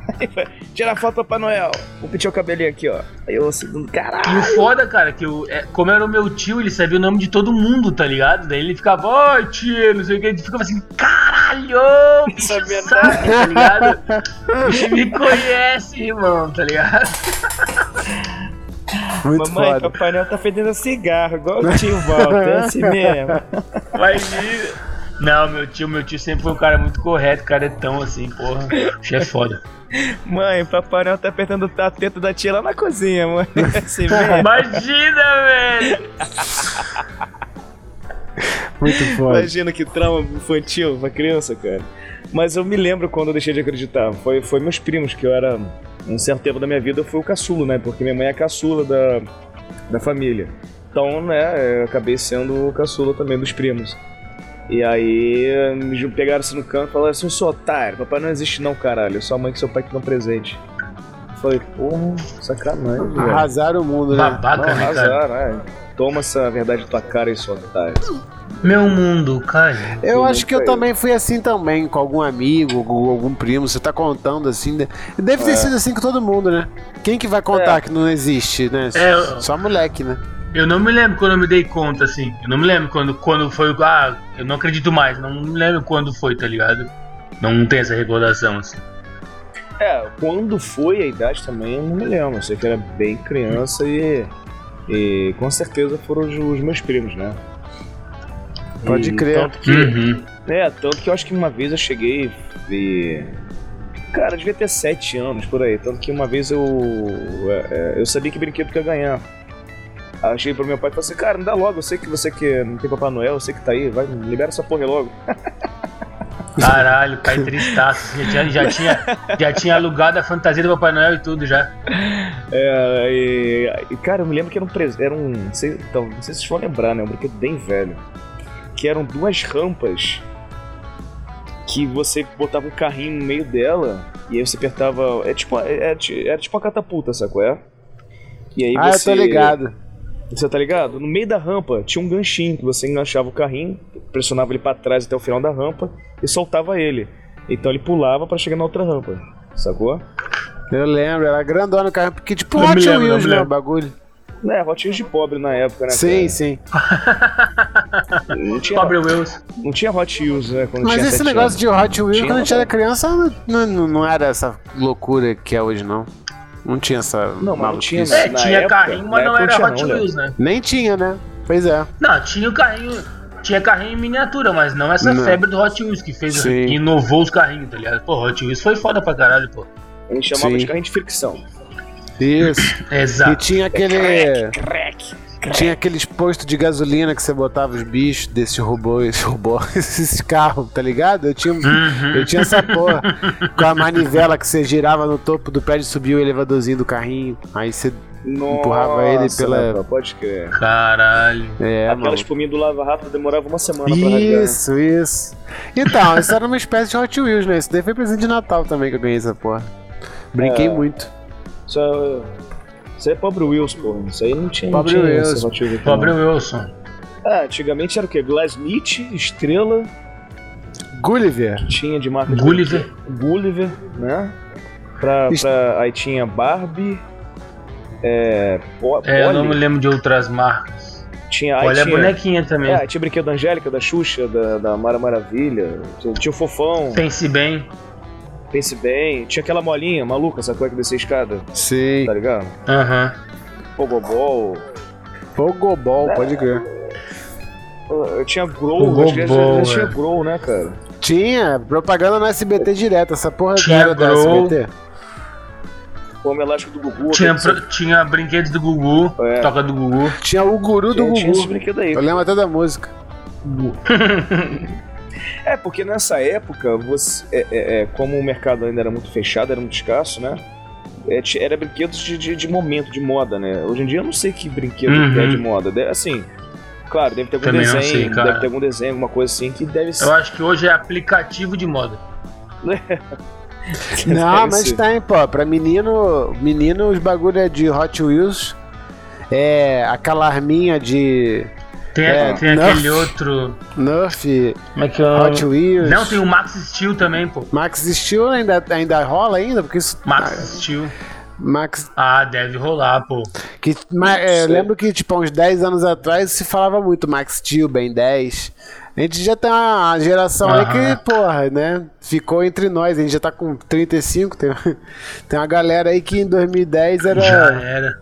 Tira a foto do Papai Noel, vou pentear o cabelinho aqui, ó. Aí eu assim, E o caralho. foda, cara, que eu, é, como era o meu tio, ele sabia o nome de todo mundo, tá ligado? Daí ele ficava, oi tio, não sei o que, ele ficava assim, caralho, o bicho Sabia sabe, tá ligado? O bicho me conhece, irmão, tá ligado? Muito Mamãe, foda. Papai Noel tá fedendo cigarro, igual o tio Walter, é assim mesmo. Mas Não, meu tio, meu tio sempre foi um cara muito correto, cara é tão assim, porra. O bicho é foda. Mãe, Papai Noel tá apertando a teta da tia lá na cozinha, mãe. Assim. Imagina, velho! Muito foda. Imagina que trauma infantil pra criança, cara. Mas eu me lembro quando eu deixei de acreditar. Foi, foi meus primos, que eu era um certo tempo da minha vida eu fui o caçula, né? Porque minha mãe é a caçula da, da família. Então, né, eu acabei sendo o caçula também dos primos. E aí me pegaram assim no canto e falaram assim, sou otário, papai não existe não, caralho. Sua mãe e seu pai que dão presente. Eu falei, porra, sacanagem, velho. Arrasaram o mundo, né? Babaca, Não, né, cara? arrasaram, é. Toma essa verdade tua cara aí, seu otário. Meu mundo, cara. Eu Sim, acho que eu foi. também fui assim também, com algum amigo, com algum primo. Você tá contando assim. né? Deve ter É. sido assim com todo mundo, né? Quem que vai contar É. que não existe, né? É, eu- Só moleque, né? Eu não me lembro quando eu me dei conta, assim. Eu não me lembro quando, quando foi. o- Ah, eu não acredito mais. Não me lembro quando foi, tá ligado? Não tem essa recordação, assim. É, quando foi a idade também, eu não me lembro. Eu sei que era bem criança e. E com certeza foram os, os meus primos, né? Pode E crer. Tanto que, Uhum. É, tanto que eu acho que uma vez eu cheguei e. Cara, eu devia ter 7 anos por aí. Tanto que uma vez eu. é, é, eu sabia que brinquedo que ia ganhar. Aí eu cheguei pro meu pai e falei assim: Cara, me dá logo. Eu sei que você que não tem Papai Noel, eu sei que tá aí. Vai, libera essa porra logo. Caralho, pai tristaço. Já tinha, já, tinha, já tinha alugado a fantasia do Papai Noel e tudo já. É, e, e, cara, eu me lembro que era um presente. Era um. Não sei, então, não sei se vocês vão lembrar, né? Um brinquedo bem velho. Que eram duas rampas que você botava um carrinho no meio dela e aí você apertava. É tipo, é, é, era tipo uma catapulta, sacou? É? E aí ah, você. eu tô ligado. Você tá ligado? No meio da rampa tinha um ganchinho que você enganchava o carrinho, pressionava ele pra trás até o final da rampa e soltava ele. Então ele pulava pra chegar na outra rampa, sacou? Eu lembro, era grandona o carro, porque tipo Hot Wheels, né? O bagulho. É, Hot Wheels de pobre na época, né? Sim, cara? sim. Não tinha, Pobre Wills. não tinha Hot Wheels, né? Quando Mas tinha esse negócio anos. de Hot Wheels, Tinha, quando a gente era criança, não, não, não era essa loucura que é hoje, não. Não tinha essa. Não, não tinha. É, tinha época- carrinho, mas não era Hot Wheels, né? Nem tinha, né? Pois é. Não, tinha o carrinho. Tinha carrinho em miniatura, mas não essa Não. febre do Hot Wheels que fez, Sim. que inovou os carrinhos, tá ligado? Pô, Hot Wheels foi foda pra caralho, pô. A gente chamava Sim. de carrinho de fricção. Isso. E Exato. tinha aquele. Crack! Tinha aqueles postos de gasolina que você botava os bichos desses robôs, esses robôs, esses carros, tá ligado? Eu tinha, Uhum. eu tinha essa porra. Com a manivela que você girava no topo do prédio e subia o elevadorzinho do carrinho. Aí você. Nossa, Empurrava ele pela- Rafa, Pode crer. Caralho. É, Aquela espuminha do Lava Rápido demorava uma semana pra rasgar. Isso, isso. Então, isso era uma espécie de Hot Wheels, né? Isso daí foi presente de Natal também que eu ganhei essa porra. Brinquei É. muito. Isso é, isso é pobre Wheels, pô. Isso aí não tinha. Pobre não tinha aqui, Pobre não. Wilson. Ah, antigamente era o quê? Glasnit, Estrela, Gulliver. tinha de marca de Gulliver. Gulliver, né? Pra, Est- pra- aí tinha Barbie, é, Po- É, eu não me lembro de outras marcas. tinha, aí Olha a tinha, bonequinha também. é, aí tinha brinquedo da Angélica, da Xuxa, da, da Mara Maravilha, tinha o Fofão, Pense bem. Pense bem, tinha aquela molinha maluca, sacou que descia a escada, Sim. tá ligado? Aham. Pogobol, Pogobol, pode crer. eu tinha Grow, acho que já, já tinha é. Grow, né, cara? Tinha propaganda no SBT direto, essa porra Tinha era da. SBT. O Homem Elástico do Gugu. Tinha, pro- tinha brinquedos do Gugu, É. toca do Gugu. Tinha o guru do tinha, tinha esses Gugu. brinquedos aí. Eu lembro até da música. É, porque nessa época, você, é, é, é, como o mercado ainda era muito fechado, era muito escasso, né? É, era brinquedos de, de, de momento, de moda, né? Hoje em dia eu não sei que brinquedo Uhum. que é de moda. De- assim, claro, deve ter algum Também desenho, sei, deve ter algum desenho, alguma coisa assim que deve ser. Eu acho que hoje é aplicativo de moda. Não, mas tem, pô. Pra menino, menino os bagulho é de Hot Wheels. É aquela arminha de Tem, É, tem não. aquele outro. Nerf, Como é que é? o- Hot Wheels. Não, tem o Max Steel também, pô. Max Steel ainda, ainda rola ainda? Porque isso. Max Ah, Steel. Max. Ah, deve rolar, pô. Que, ma- é, eu lembro que, tipo, há uns 10 anos atrás se falava muito Max Steel, Ben 10. A gente já tem uma geração aí Aham. que, porra, né? Ficou entre nós. A gente já tá com 35. Tem, tem uma galera aí que em 2010 era Já era.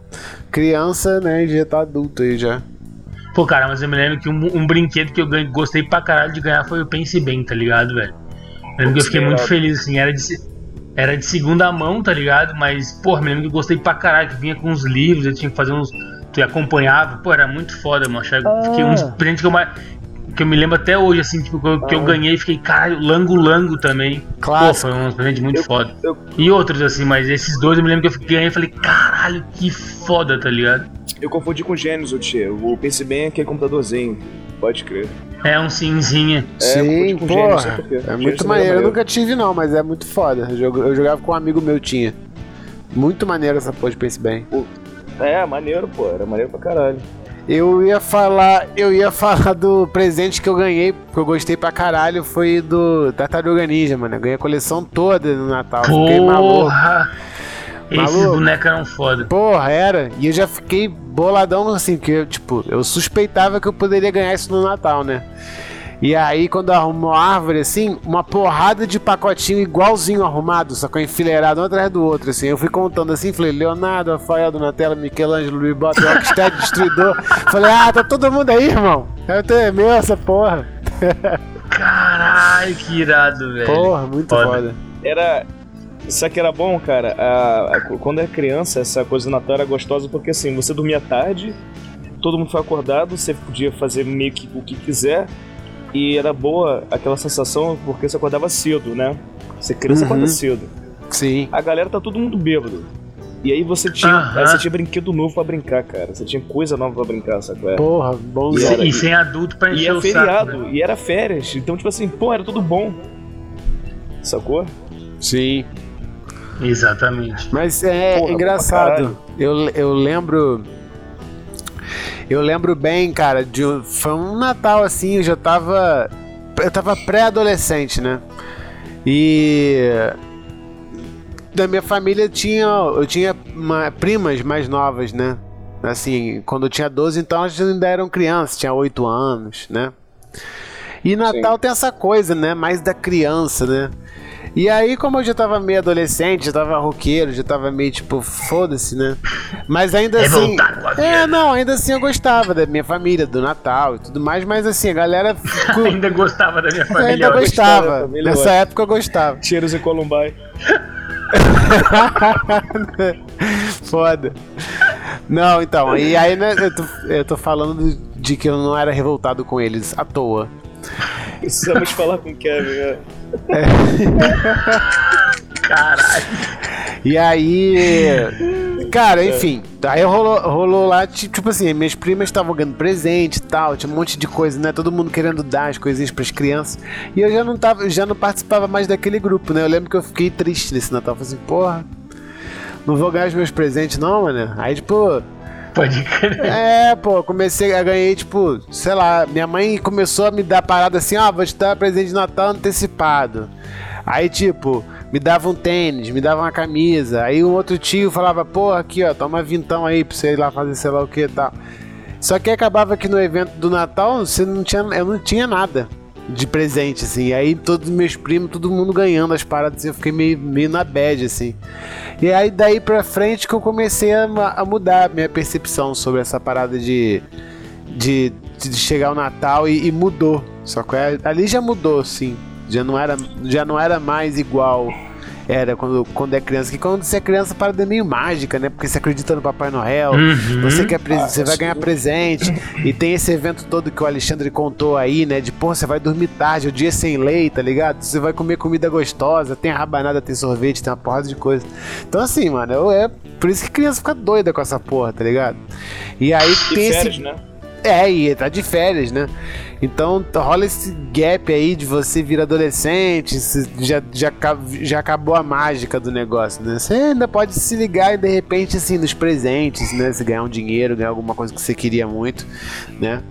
criança, né? E já tá adulto aí já. Pô, cara, mas eu me lembro que um, um brinquedo que eu ganhei- gostei pra caralho de ganhar foi o Pense Bem, tá ligado, velho? Eu lembro que eu fiquei muito feliz, assim, era de, era de segunda mão, tá ligado? Mas, porra, me lembro que eu gostei pra caralho, que vinha com uns livros, eu tinha que fazer uns. Tu acompanhava, pô, era muito foda, mano. Achei- Fiquei um dos presentes que eu mais. Que eu me lembro até hoje, assim, tipo, que eu, que eu Ah. ganhei e fiquei, caralho, Lango Lango também. Pô, Clássico. foi um presente muito Eu- foda. eu- E outros, assim, mas esses dois eu me lembro que eu ganhei e falei, caralho, que foda, tá ligado? Eu confundi com o Gênesis, o Tchê. O PC bem é aquele computadorzinho. Pode crer. É um cinzinha. É, eu Sim, quê. É Gênesis muito é maneiro. Eu nunca tive, não, mas é muito foda. Eu, jogo- eu jogava com um amigo meu tinha. Muito maneiro essa porra de Pense Bem. É, maneiro, pô. Era maneiro pra caralho. Eu ia falar, eu ia falar do presente que eu ganhei, que eu gostei pra caralho, foi do Tartaruga Ninja, mano. Eu ganhei a coleção toda no Natal. Fiquei maluco. Porra! Esses Maluco. bonecos eram foda. Porra, era. E eu já fiquei boladão assim, porque, tipo, eu suspeitava que eu poderia ganhar isso no Natal, né? E aí, quando arrumou a árvore, assim, uma porrada de pacotinho igualzinho arrumado, só que enfileirado um atrás do outro, assim. Eu fui contando assim, falei, Leonardo, Rafael, Donatello, Michelangelo, Luiz Bota, Rockstead, Destruidor. falei, ah, tá todo mundo aí, irmão. Eu tenho é meu essa porra. Caralho, que irado, velho. Porra, muito Foda. foda. Era. Isso que era bom, cara. A- a- quando era criança, essa coisa do Natal era gostosa porque assim, você dormia tarde, todo mundo foi acordado, você podia fazer meio que o que quiser. E era boa aquela sensação porque você acordava cedo, né? Você criança Uhum. acorda cedo. Sim. A galera tá todo mundo bêbado. E aí você tinha, Aham. aí você tinha brinquedo novo pra brincar, cara. Você tinha coisa nova pra brincar, sabe? é? Porra, bom E era- E sem adulto pra E encher era o feriado, saco. né? e era férias. Então, tipo assim, pô, era tudo bom. Sacou? Sim. Exatamente. Mas é Porra, engraçado. Eu, eu lembro. Eu lembro bem, cara, de um- foi um Natal assim, eu já tava. Eu tava pré-adolescente, né? E. Da minha família tinha. Eu tinha uma- primas mais novas, né? Assim, quando eu tinha 12, então elas ainda eram crianças, tinha 8 anos, né? E Natal tem essa coisa, né? Mais da criança, né? E aí, como eu já tava meio adolescente, já tava roqueiro, já tava meio tipo, foda-se, né? Mas ainda assim. Revoltado com a vida. É, não, ainda assim eu gostava da minha família, do Natal e tudo mais, mas assim, a galera. ficou- Ainda gostava da minha Eu família. ainda hoje. gostava. gostava, família Nessa época eu gostava. Cheiros e Columbai. Foda. Não, então, e aí né, eu, tô, eu tô falando de que eu não era revoltado com eles à toa. Precisamos falar com o Kevin, é. Caralho. E aí. Cara, enfim. Aí rolou, rolou lá, ti- tipo assim, minhas primas estavam ganhando presente e tal, tinha um monte de coisa, né? Todo mundo querendo dar as coisinhas pras crianças. E eu já não tava, já não participava mais daquele grupo, né? Eu lembro que eu fiquei triste nesse Natal. Falei assim, porra, não vou ganhar os meus presentes, não, mano. Aí, tipo, Pode crer. é, pô, comecei a ganhar, tipo, sei lá, minha mãe começou a me dar parada assim, ó, vou te dar presente de Natal antecipado. Aí, tipo, me dava um tênis, me dava uma camisa. Aí um outro tio falava, pô, aqui, ó, toma vintão aí pra você ir lá fazer sei lá o que e tal. Só que acabava que no evento do Natal, você não tinha, eu não tinha nada de presente, assim. E aí todos os meus primos, todo mundo ganhando as paradas, eu fiquei meio, meio na bad, assim. E aí daí pra frente que eu comecei a, a mudar minha percepção sobre essa parada de, de, de chegar o Natal e, e mudou. Só que é- ali já mudou, sim. Já não era, já não era mais igual era quando, quando é criança. Que quando você é criança, a parada é meio mágica, né? Porque você acredita no Papai Noel, Uhum. você quer Ah, você vai ganhar presente. E tem esse evento todo que o Alexandre contou aí, né? De pô, você vai dormir tarde, o dia sem lei, tá ligado? Você vai comer comida gostosa, tem rabanada, tem sorvete, tem uma porrada de coisa. Então assim, mano, eu, é por isso que criança fica doida com essa porra, tá ligado? E aí E tem férias, esse né? É, e tá de férias, né? Então rola esse gap aí de você vir adolescente, já, já, já acabou a mágica do negócio, né? Você ainda pode se ligar e de repente, assim, nos presentes, né? Se ganhar um dinheiro, ganhar alguma coisa que você queria muito, né?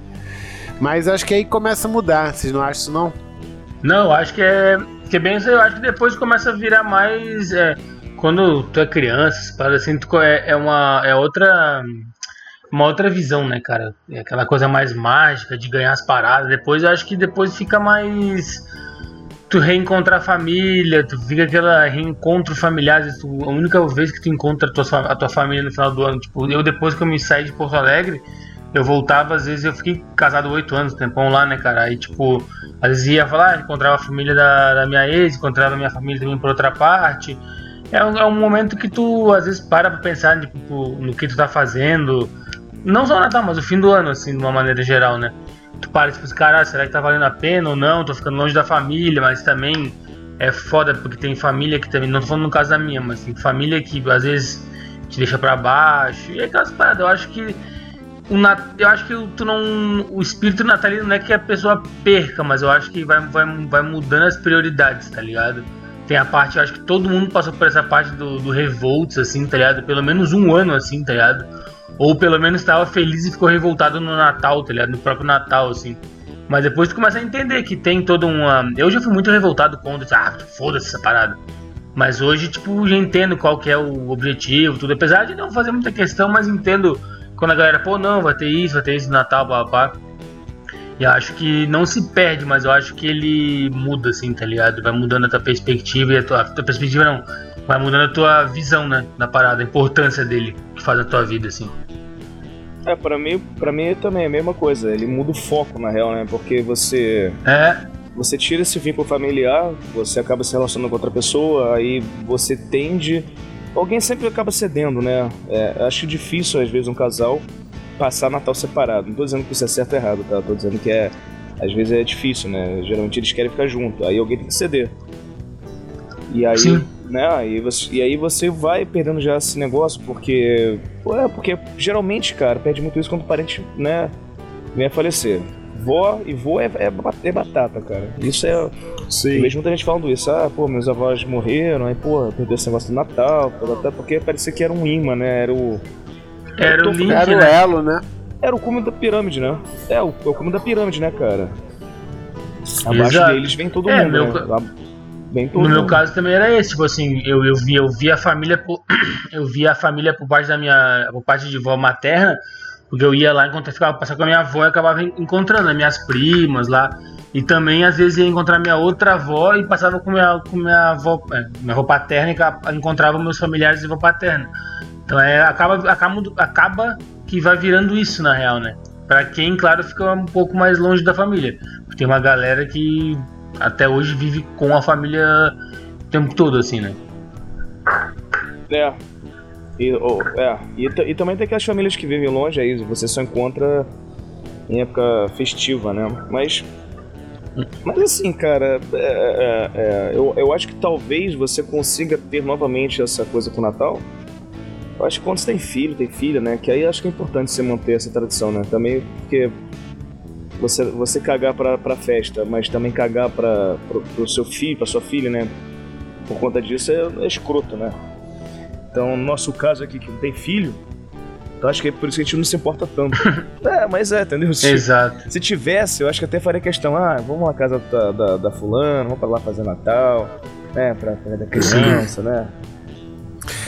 Mas acho que aí começa a mudar, vocês não acham isso não? Não, acho que é, que é bem. Eu acho que depois começa a virar mais. é, quando tu é criança, paradas assim, tu é, é uma. É outra. Uma outra visão, né, cara? É aquela coisa mais mágica de ganhar as paradas. Depois eu acho que depois fica mais. Tu reencontrar a família, tu fica aquela reencontro familiar. tu- a única vez que tu encontra a tua, a tua família no final do ano. Tipo, eu depois que eu me saí de Porto Alegre, eu voltava, às vezes eu fiquei casado oito anos, tempão lá, né, cara? Aí, tipo, às vezes ia falar, encontrava a família da, da minha ex, encontrava a minha família também por outra parte. É um, é um momento que tu, às vezes, para pra pensar tipo, no que tu tá fazendo. Não só o Natal, mas o fim do ano, assim, de uma maneira geral, né? tu para e pensa, caralho, será que tá valendo a pena ou não? Tô ficando longe da família, mas também é foda porque tem família que também, não tô falando no caso da minha, mas tem família que às vezes te deixa pra baixo. E é aquelas paradas, eu acho que o nat... eu acho que tu não o espírito natalino não é que a pessoa perca, mas eu acho que vai, vai, vai mudando as prioridades, tá ligado? Tem a parte, eu acho que todo mundo passou por essa parte do, do revolts, assim, tá ligado? Pelo menos um ano, assim, tá ligado? Ou pelo menos estava feliz e ficou revoltado no Natal, tá ligado? No próprio Natal, assim. Mas depois tu começa a entender que tem toda uma. Eu já fui muito revoltado contra, ah, foda-se essa parada. Mas hoje, tipo, já entendo qual que é o objetivo, tudo. Apesar de não fazer muita questão, mas entendo quando a galera, pô, não, vai ter isso, vai ter isso no Natal, papá. E acho que não se perde, mas eu acho que ele muda, assim, tá ligado? Vai mudando a tua perspectiva e a tua, a tua perspectiva não. Vai mudando a tua visão, né? Da parada, a importância dele que faz a tua vida, assim. É, pra mim, pra mim também é a mesma coisa. Ele muda o foco, na real, né? Porque você. É. Você tira esse vínculo familiar, você acaba se relacionando com outra pessoa, aí você tende. Alguém sempre acaba cedendo, né? É, acho difícil, às vezes, um casal passar Natal separado. Não tô dizendo que isso é certo ou errado, tá? Tô dizendo que é. Às vezes é difícil, né? Geralmente eles querem ficar junto. Aí alguém tem que ceder. E aí, Sim. Né? Aí você, e aí você vai perdendo já esse negócio, porque. É, porque geralmente, cara, perde muito isso quando o parente, né? Vem a falecer. Vó e vô é, é, é batata, cara. Isso é. Eu vejo muita gente falando isso. Ah, pô, meus avós morreram, aí, pô, perdeu esse negócio do Natal, porque parecia que era um imã, né? Era o. Era o link, Era o né? elo, né? Era o cume da pirâmide, né? É, o, é o cume da pirâmide, né, cara? Abaixo Exato. deles vem todo É, mundo, meu né? Todo No meu mundo. caso também era esse, tipo assim, eu, eu vi eu vi a família por, eu vi a família por parte da minha por parte de vó materna, porque eu ia lá encontrar ficava passar com a minha avó e acabava en- encontrando as minhas primas lá. E também às vezes ia encontrar minha outra avó e passava com minha com minha avó, é, minha avó paterna e encontrava meus familiares de avó paterna. Então é acaba acaba acaba que vai virando isso na real, né? Pra quem, claro, fica um pouco mais longe da família. Tem uma galera que até hoje vive com a família o tempo todo, assim, né? É. E, oh, é. E, e também tem aquelas famílias que vivem longe, aí você só encontra em época festiva, né? Mas. Mas assim, cara, é, é, é, eu, eu acho que talvez você consiga ter novamente essa coisa com o Natal. Eu acho que quando você tem filho, tem filha, né? Que aí acho que é importante você manter essa tradição, né? Também porque você, você cagar pra, pra festa, mas também cagar pra, pro, pro seu filho, pra sua filha, né? Por conta disso é, é escroto, né? Então, no nosso caso aqui, que não tem filho, então acho que é por isso que a gente não se importa tanto. é, mas é, entendeu? Se, Exato. se tivesse, eu acho que até faria questão, ah, vamos na casa da, da, da fulana, vamos pra lá fazer Natal, né, pra pra da criança, né?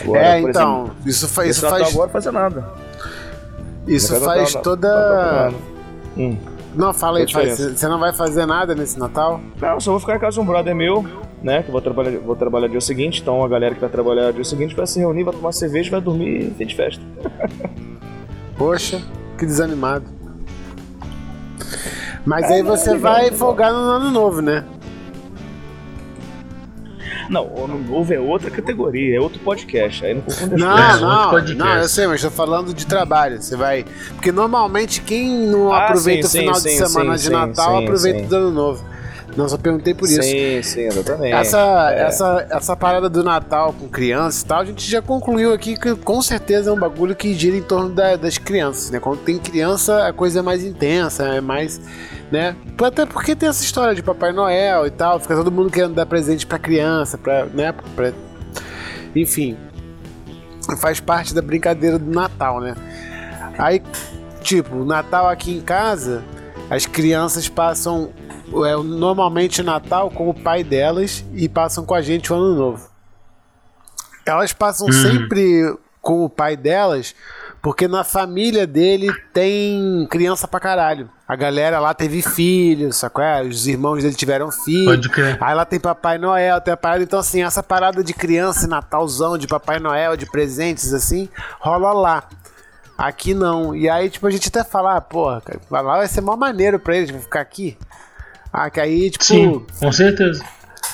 Agora, é, por então, exemplo, isso, fa esse isso faz, agora fazer nada. isso faz não- não- toda. Hum. Não, fala aí, você não vai fazer nada nesse Natal? Não, só vou ficar em casa de um brother meu, né? Que eu vou trabalhar, vou trabalhar dia seguinte, então a galera que vai trabalhar dia seguinte vai se reunir, vai tomar cerveja, vai dormir e fim de festa. Poxa, que desanimado. Mas aí você vai folgar no ano novo, né? Não, o ano novo é outra categoria, é outro podcast, aí não confunde as Não, coisas. É, outro não, podcast. não, eu sei, mas tô falando de trabalho. Você vai. Porque normalmente quem não Ah, aproveita sim, o final sim, de sim, semana sim, de Natal, sim, aproveita sim. do ano novo. Não, só perguntei por isso. Sim, sim, exatamente. Essa, É. essa, essa parada do Natal com crianças e tal, a gente já concluiu aqui que com certeza é um bagulho que gira em torno da- das crianças, né? Quando tem criança, a coisa é mais intensa, é mais, né? Até porque tem essa história de Papai Noel e tal, fica todo mundo querendo dar presente pra criança, pra, né? Pra- enfim, faz parte da brincadeira do Natal, né? Aí, tipo, o Natal aqui em casa, as crianças passam é, normalmente o Natal com o pai delas e passam com a gente o Ano Novo. Elas passam Hum. sempre com o pai delas porque na família dele tem criança pra caralho. A galera lá teve filhos, sacou? É? Os irmãos dele tiveram filhos. Pode crer. Aí lá tem Papai Noel, tem a parada. Então, assim, essa parada de criança e Natalzão, de Papai Noel, de presentes, assim, rola lá. Aqui não. E aí, tipo, a gente até fala, ah, porra, lá vai ser mó maneiro pra eles, vai ficar aqui. Ah, que aí, tipo. Sim, com certeza.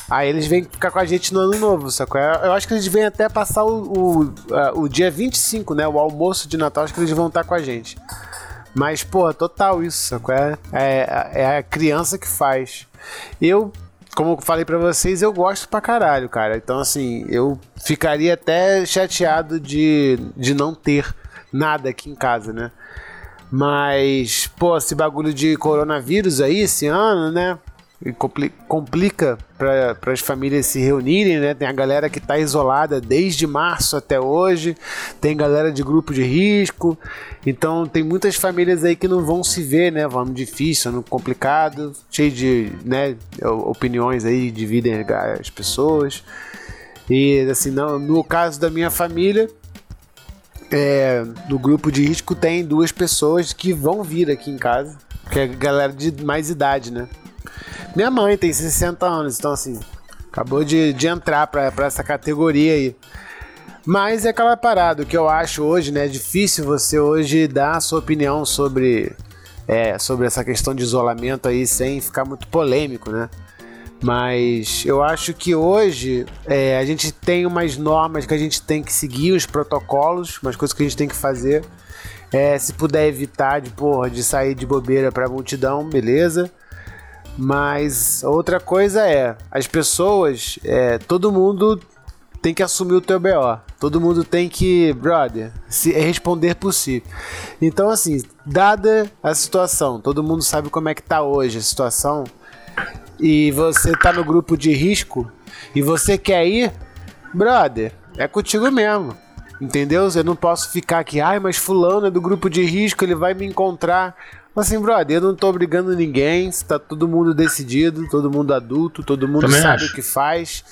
Aí eles vêm ficar com a gente no ano novo, sacou? Eu acho que eles vêm até passar o, o, o dia 25, né? O almoço de Natal, acho que eles vão estar com a gente. Mas, pô, total isso, sacou? É, é, é a criança que faz. Eu, como eu falei pra vocês, eu gosto pra caralho, cara. Então, assim, eu ficaria até chateado de, de não ter nada aqui em casa, né? Mas, pô, esse bagulho de coronavírus aí esse ano, né? E compli- complica para as famílias se reunirem, né? Tem a galera que tá isolada desde março até hoje, tem galera de grupo de risco, então tem muitas famílias aí que não vão se ver, né? Vamos difícil, ano complicado, cheio de né, opiniões aí, dividem as pessoas. E assim, não, no caso da minha família, é, no grupo de risco tem duas pessoas que vão vir aqui em casa, que é galera de mais idade, né? Minha mãe tem 60 anos, então assim, acabou de, de entrar pra essa categoria aí. Mas é aquela parada, o que eu acho hoje, né? É difícil você hoje dar a sua opinião sobre, é, sobre essa questão de isolamento aí sem ficar muito polêmico, né? Mas eu acho que hoje é, a gente tem umas normas que a gente tem que seguir, os protocolos, umas coisas que a gente tem que fazer. É, se puder evitar de, porra, de sair de bobeira pra multidão, beleza. Mas outra coisa é, as pessoas, é, todo mundo tem que assumir o teu BO. Todo mundo tem que, brother, se é responder por si. Então, assim, dada a situação, todo mundo sabe como é que tá hoje a situação, e você tá no grupo de risco, e você quer ir, brother, é contigo mesmo. Entendeu? Eu não posso ficar aqui, ai, mas fulano é do grupo de risco, ele vai me encontrar. Assim, brother, eu não tô obrigando ninguém, tá todo mundo decidido, todo mundo adulto, todo mundo Também sabe acho. o que faz.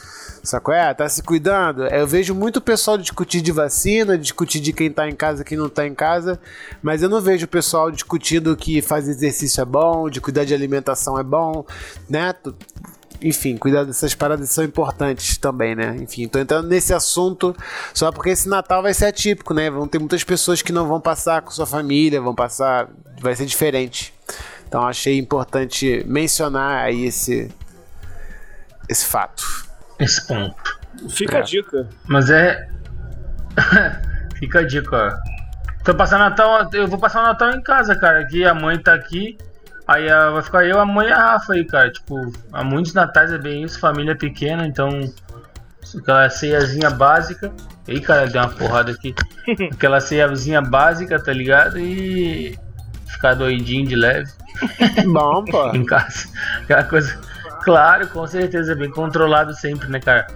Sacou? É, tá se cuidando. Eu vejo muito pessoal discutir de vacina, discutir de quem tá em casa e quem não tá em casa, mas eu não vejo o pessoal discutindo que fazer exercício é bom, de cuidar de alimentação é bom, né? Enfim, cuidar dessas paradas são importantes também, né? Enfim, tô entrando nesse assunto só porque esse Natal vai ser atípico, né? Vão ter muitas pessoas que não vão passar com sua família, vão passar. Vai ser diferente. Então achei importante mencionar aí esse, esse fato. Esse ponto. Fica É. a dica. Mas é. Fica a dica, ó. Tô passando Natal, eu vou passar o Natal em casa, cara. Aqui a mãe tá aqui. Aí ah, vai ficar eu, a mãe e a Rafa aí, cara. Tipo, há muitos natais é bem isso, família pequena, então. Aquela ceiazinha básica. Ih, cara, deu uma porrada aqui. Aquela ceiazinha básica, tá ligado? E. Ficar doidinho de leve Bom, pô. em casa. Aquela coisa. Claro, com certeza, bem controlado sempre, né, cara?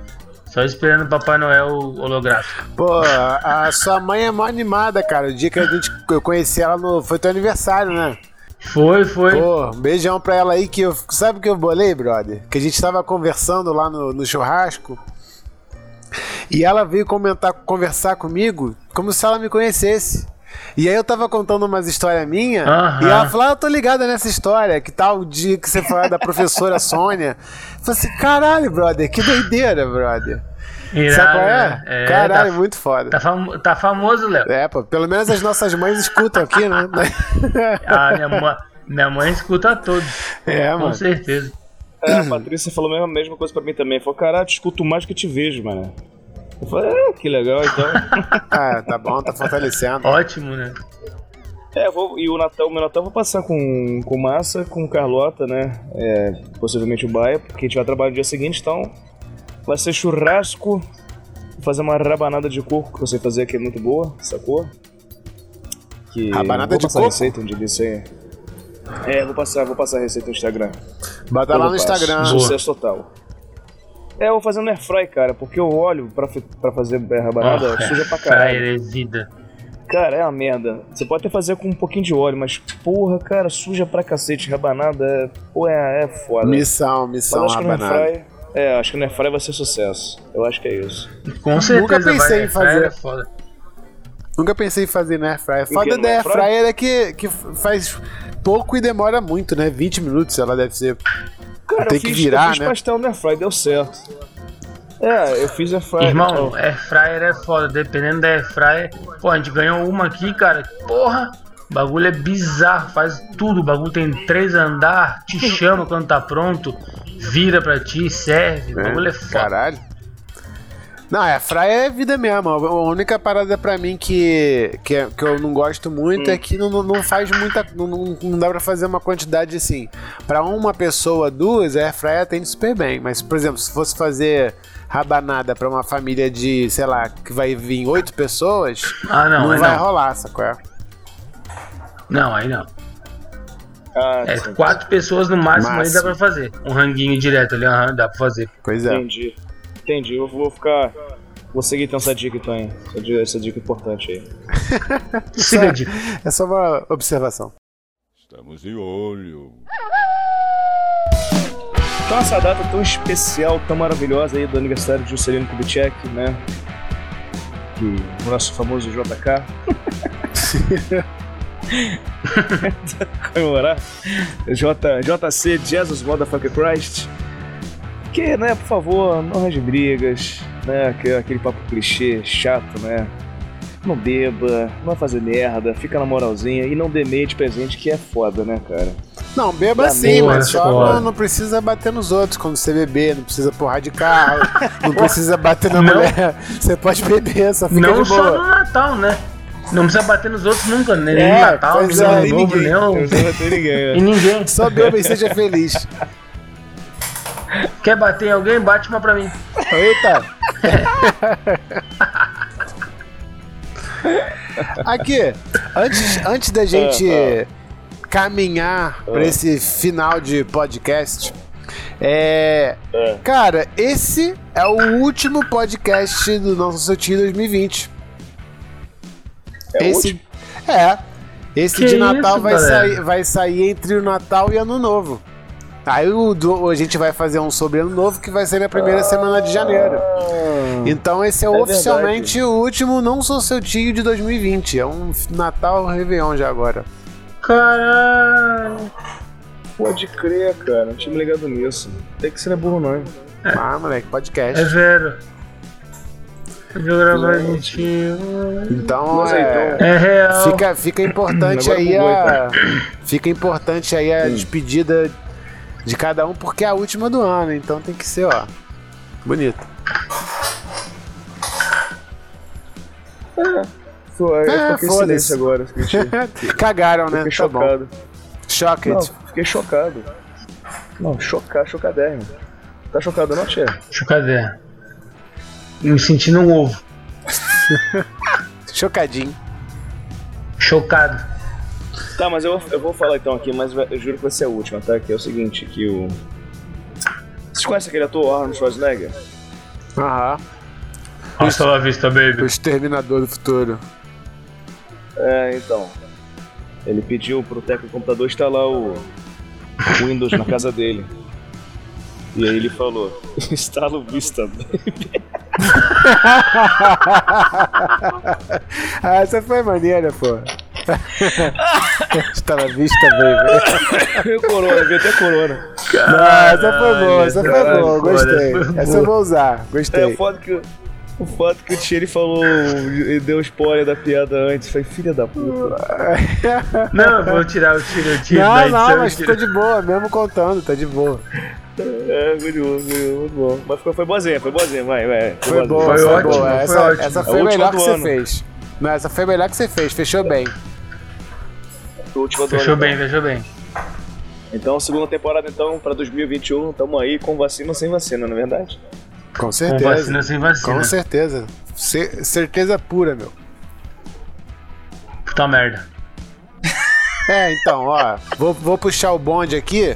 Só esperando o Papai Noel holográfico. Pô, a sua mãe é mó animada, cara. O dia que a gente, eu conheci ela no. Foi teu aniversário, né? Foi, foi. Pô, um beijão pra ela aí que eu. Sabe o que eu bolei, brother? Que a gente tava conversando lá no, no churrasco. E ela veio comentar, conversar comigo como se ela me conhecesse. E aí eu tava contando umas histórias minhas, Aham. e ela falou, ah, eu tô ligada nessa história, que tal o dia que você falou da professora Sônia. Eu falei assim, caralho, brother, que doideira, brother. Irado, Sabe qual é? né? caralho, tá, muito foda. tá, famo- tá famoso, Léo. É, pô, pelo menos as nossas mães escutam aqui, né? Ah, minha, mãe, minha mãe escuta todos, É, com mano. certeza. É, a Patrícia falou a mesma, mesma coisa pra mim também. Falou, caralho, te escuto mais que te vejo, mano. Eu falei, é, que legal, então. Ah, tá bom, tá fortalecendo. Ótimo, né? é, eu vou, e o Natal, o meu Natal eu vou passar com, com Massa, com Carlota, né? É, possivelmente o Baia, porque a gente vai trabalhar no dia seguinte, então vai ser churrasco. Vou fazer uma rabanada de coco que eu sei fazer que é muito boa, sacou? Que Rabanada vou de passar coco? receita um dia desse aí. É, vou passar, vou passar a receita no Instagram. Bota lá no faço. Instagram. Sucesso total. É, eu vou fazer no airfry, cara, porque o óleo pra, pra fazer é, rabanada Oh, suja pra caralho. é vida. Cara, é uma merda. Você pode até fazer com um pouquinho de óleo, mas porra, cara, suja pra cacete. Rabanada é, pô, é, é foda. Missão, Mas missão acho que no rabanada. É, acho que no airfry vai ser sucesso. Eu acho que é isso. Com certeza pensei vai, em fazer. É foda. Nunca pensei em fazer na Airfryer. Foda da airfryer? Airfryer é que, que faz pouco e demora muito, né? 20 minutos ela deve ser. Cara, Tem eu que fiz, virar, eu fiz né? pastel no airfry, deu certo. É, eu fiz airfry. Irmão, Air Fryer é foda. Dependendo da Air Fryer, pô, a gente ganhou uma aqui, cara. Porra, o bagulho é bizarro. Faz tudo. O bagulho tem três andar, te chama quando tá pronto, vira pra ti, serve. O bagulho é foda. Caralho. Não, é, fraia é vida mesmo. A única parada pra mim que, que, é- que eu não gosto muito é que não, não- faz muita. Não, não- dá pra fazer uma quantidade assim. Pra uma pessoa, duas, a airfryer atende super bem. Mas, por exemplo, se fosse fazer rabanada pra uma família de, sei lá, que vai vir oito pessoas, Ah, não, não, vai não. rolar, sacou? É? Não, aí não. Ah, É, sim. quatro pessoas no máximo, aí Máximo. dá pra fazer. Um ranguinho direto ali, aham, dá pra fazer. Pois é. Entendi. Entendi. Eu vou ficar. Vou seguir então essa dica, Tonho. Essa dica, essa dica importante aí. Siga a dica. É só uma observação. Estamos de olho. Então essa data tão especial, tão maravilhosa aí do aniversário de Juscelino Kubitschek, né? Que o nosso famoso JK. Comemorar. J, JC, Jesus Motherfucker Christ. Que, né, por favor, não arranje brigas, né? Aquele, aquele papo clichê, chato, né? Não beba, não vai fazer merda, fica na moralzinha e não dê meio de presente que é foda, né, cara? Não, beba sim, mas só foda. não, não precisa bater nos outros quando você beber, não precisa porrar de carro, não precisa bater na Não. mulher. Você pode beber, só fica Não de só boa. no Natal, né? Não precisa bater nos outros nunca, né? nem É, Natal, nem pois no é, Ano nem Novo, nem Eu o- não tem ninguém. E ninguém. Só beba e seja feliz. Quer bater em alguém? Bate uma pra mim. Eita! Aqui, antes, antes da gente caminhar para esse final de podcast, é, cara, esse é o último podcast do Nosso Sotinho 2020. É esse é. Esse Que de Natal isso, vai, galera? sair, vai sair entre o Natal e Ano Novo. Aí o do- a gente vai fazer um sobre Ano Novo que vai ser na primeira semana de janeiro. Então esse é, É oficialmente o último Não Sou Seu Tio de 2020. É um Natal Réveillon já agora. Caralho. Pode crer, cara. Não tinha me ligado nisso. Tem que ser burro, não. Ah, moleque, podcast. É zero. Então, é, então- É real. fica, fica importante aí a. Fica importante aí a despedida de cada um, porque é a última do ano, então tem que ser, ó. Bonito. Foi, eu É, fiquei em foda-se. silêncio agora. Cagaram, né? fiquei Tá bom. chocado. Choque. Não, fiquei chocado. Não, chocar, chocadérrimo. Tá chocado não, eu cadê? Me sentindo um ovo. Chocadinho. Chocado. Tá, mas eu, eu vou falar então aqui, mas eu juro que vai ser a última, tá? Que é o seguinte, que o... Vocês conhecem aquele ator Arnold Schwarzenegger? Aham. Hasta la vista, O baby. exterminador do futuro. É, então. Ele pediu pro técnico do computador instalar o Windows na casa dele. E aí ele falou, instala o Vista. ah, essa foi maneira, pô. Está na vista, baby. corona, veio até corona. Ah, essa foi boa, essa foi caralho, boa, gostei. essa foi Essa boa. eu vou usar, É, o gostei. foda que, o foda que o Thierry falou, ele deu spoiler da piada antes. Foi filha da puta. Não, vou tirar, eu tiro, eu tiro. Não, não, mas ficou de boa, mesmo contando, tá de boa. É, muito bom, muito bom. Mas foi, foi boazinha, foi boazinha, vai, vai. Foi boa, Foi foi, ótimo, boa. foi Essa, ótimo. essa A foi a melhor que você ano. fez. Não, essa foi a melhor que você fez, fechou bem. Foi Fechou ano, bem, fechou bem. Então, segunda temporada, então, pra 2021, tamo aí com vacina ou sem vacina, não é verdade? Com Com certeza. vacina sem vacina. Com certeza. Ce- certeza pura, meu. Puta merda. É, então, ó, vou, vou puxar o bonde aqui.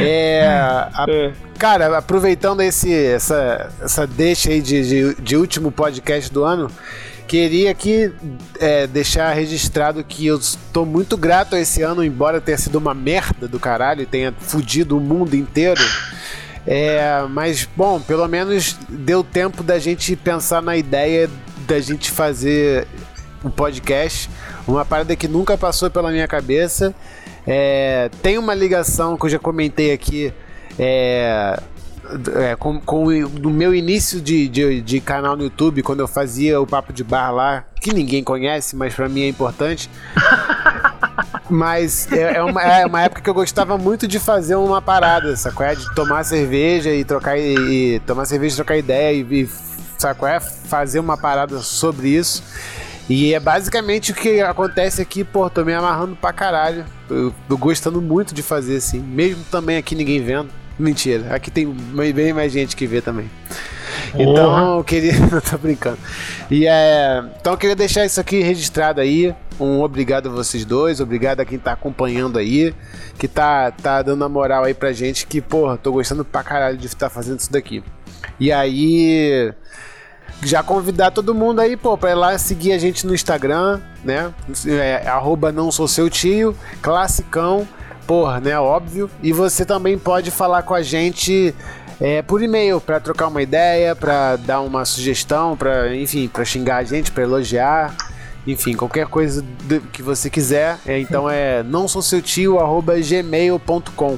É, a- É. cara, aproveitando esse, essa, essa deixa aí de, de, de último podcast do ano, queria aqui é, deixar registrado que eu estou muito grato a esse ano, embora tenha sido uma merda do caralho e tenha fudido o mundo inteiro. É, mas, bom, pelo menos deu tempo da gente pensar na ideia da gente fazer um podcast. Uma parada que nunca passou pela minha cabeça. É, tem uma ligação que eu já comentei aqui. É, é, com, com o meu início de, de, de canal no YouTube, quando eu fazia o Papo de Bar lá, que ninguém conhece, mas pra mim é importante. Mas é, é uma, é uma época que eu gostava muito de fazer uma parada, sacou? É? De tomar cerveja e trocar e, e tomar cerveja e trocar ideia e, e saco é? Fazer uma parada sobre isso. E é basicamente o que acontece aqui, pô, tô me amarrando pra caralho. Eu tô gostando muito de fazer assim, mesmo também aqui ninguém vendo. Mentira, aqui tem bem mais gente que vê também. Então eu queria. Não tô brincando. E é. Então eu queria deixar isso aqui registrado aí. Um obrigado a vocês dois, obrigado a quem tá acompanhando aí, que tá, tá dando a moral aí pra gente, que, porra, tô gostando pra caralho de estar fazendo isso daqui. E aí. Já convidar todo mundo aí, pô, pra ir lá seguir a gente no Instagram, né? É, arroba não sou seu tio, classicão, porra, né? Óbvio. E você também pode falar com a gente é, por e-mail para trocar uma ideia, para dar uma sugestão, para enfim, para xingar a gente, para elogiar, enfim, qualquer coisa que você quiser. É, então é não sou seu tio gmail.com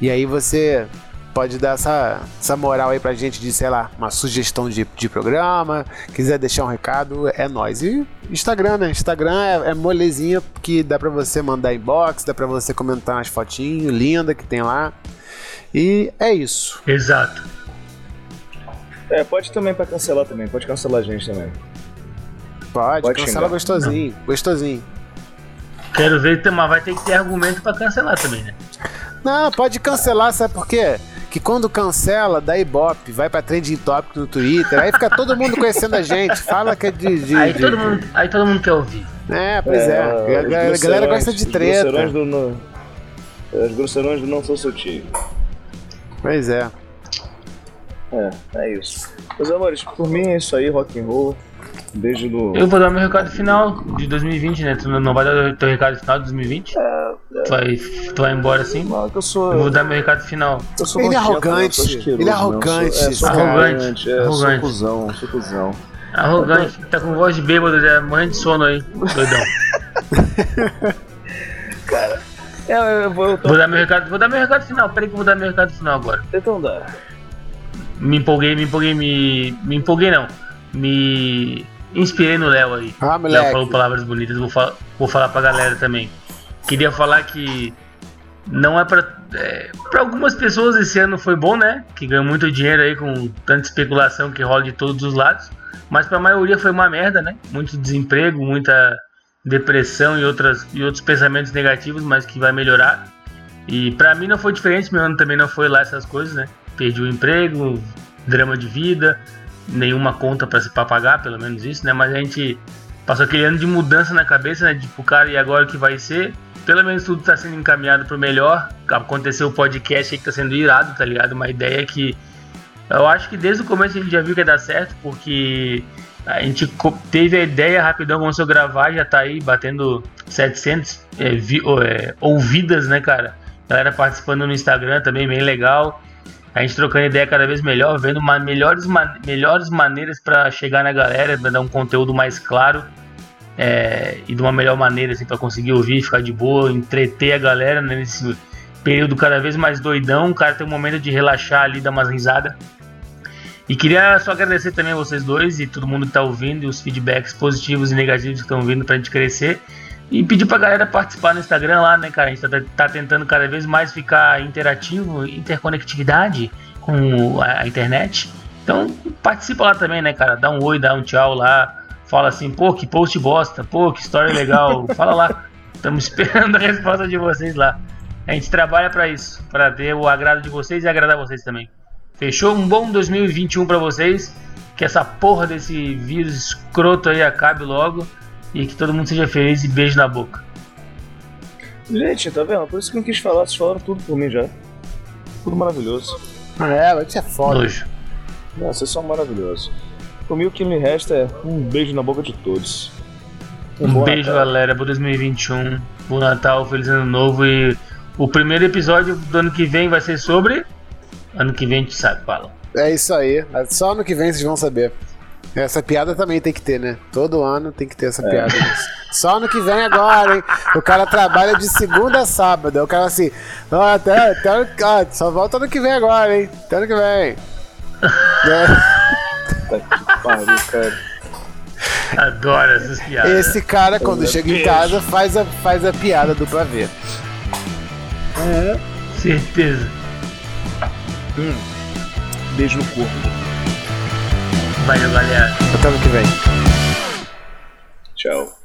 e aí você pode dar essa, essa moral aí pra gente de, sei lá, uma sugestão de, de programa, quiser deixar um recado, é nóis. E Instagram, né? Instagram é, é molezinha que dá pra você mandar inbox, dá pra você comentar umas fotinhos lindas que tem lá. E é isso. Exato. É, pode também pra cancelar também, pode cancelar a gente também. Pode, Pode cancela xingar. gostosinho, gostosinho. Quero ver, mas vai ter que ter argumento pra cancelar também, né? Não, pode cancelar, sabe por quê? Que quando cancela, dá ibope, vai pra trending topic no Twitter, aí fica todo mundo conhecendo a gente, fala que é de. de- Aí de- todo mundo, aí todo mundo quer ouvir. É, pois é. a, os ga- a galera gosta de os treta. grosseirões do no- é, Os grosseirões do não sou seu tio. Pois é. É, é isso. Meus amores, por mim é isso aí, rock and roll. Beijo no. Eu vou dar meu recado final de 2020, né? Tu não- vai dar o teu recado final de 2020? Tu vai, tu vai embora assim? Não, que eu sou. Eu vou dar meu recado final. eu sou Ele é arrogante? Eu sou ele é né? Eu sou- arrogante, É, sou arrogante, arrogante. É, sou arrogante. cuzão, sou cuzão. Arrogante, tá com voz de bêbado, já morrendo de sono aí, doidão. É, eu vou. Eu tô... Vou dar meu recado, vou dar meu recado final. Peraí que eu vou dar meu recado final agora. Então dá. Me empolguei, me empolguei, me. Me empolguei não. Me inspirei no Léo aí. Ah, Léo moleque. falou palavras bonitas, vou, fa vou falar pra galera também. Queria falar que não é pra. É, pra algumas pessoas esse ano foi bom, né? Que ganhou muito dinheiro aí com tanta especulação que rola de todos os lados. Mas pra maioria foi uma merda, né? Muito desemprego, muita depressão e, outras, e outros pensamentos negativos, mas que vai melhorar. E pra mim não foi diferente, meu ano também não foi lá essas coisas, né? Perdi o emprego, drama de vida, nenhuma conta pra se pagar, pelo menos isso, né? Mas a gente passou aquele ano de mudança na cabeça, né? Tipo, cara, e agora o que vai ser? Pelo menos tudo tá sendo encaminhado pro melhor. Aconteceu o podcast aí que tá sendo irado, tá ligado? Uma ideia que eu acho que desde o começo a gente já viu que ia dar certo, porque a gente teve a ideia rapidão, começou a gravar, já tá aí batendo 700 é, vi- ou, é, ouvidas, né, cara? Galera participando no Instagram também, bem legal. A gente trocando ideia cada vez melhor, vendo uma, melhores, melhores maneiras para chegar na galera, pra dar um conteúdo mais claro é, e de uma melhor maneira, assim, para conseguir ouvir, ficar de boa, entreter a galera né, nesse período cada vez mais doidão. O cara tem um momento de relaxar ali, dar umas risadas. E queria só agradecer também a vocês dois e todo mundo que tá ouvindo, e os feedbacks positivos e negativos que estão vindo pra gente crescer. E pedir pra galera participar no Instagram lá, né, cara? A gente tá, tá tentando cada vez mais ficar interativo, interconectividade com a, a internet. Então participa lá também, né, cara? Dá um oi, dá um tchau lá. Fala assim, pô, que post bosta, pô, que história legal. Fala lá. Estamos esperando a resposta de vocês lá. A gente trabalha pra isso, pra ter o agrado de vocês e agradar vocês também. Fechou? Um bom 2021 pra vocês. Que essa porra desse vírus escroto aí acabe logo. E que todo mundo seja feliz e beijo na boca. Gente, tá vendo? Por isso que eu não quis falar, vocês falaram tudo por mim já. Tudo maravilhoso. É, vai ser foda. Nojo. Nossa, vocês são maravilhosos. Por mim o que me resta é um beijo na boca de todos. Um bom beijo, Natal. galera. Bom 2021. Bom Natal, feliz ano novo. E o primeiro episódio do ano que vem vai ser sobre. Ano que vem a gente sabe, fala. É isso aí. Só ano que vem vocês vão saber. Essa piada também tem que ter, né? Todo ano tem que ter essa piada. Só ano que vem agora, hein? O cara trabalha de segunda a sábado. O cara assim, ó, até, até, ó, só volta ano que vem agora, hein? Até ano que vem. É, Tá que pariu, cara. Adoro essas piadas. Esse cara, quando chega em casa, faz a, faz a piada do pra ver. Certeza. Beijo no corpo. Valeu, galera. Até ano que vem. Tchau.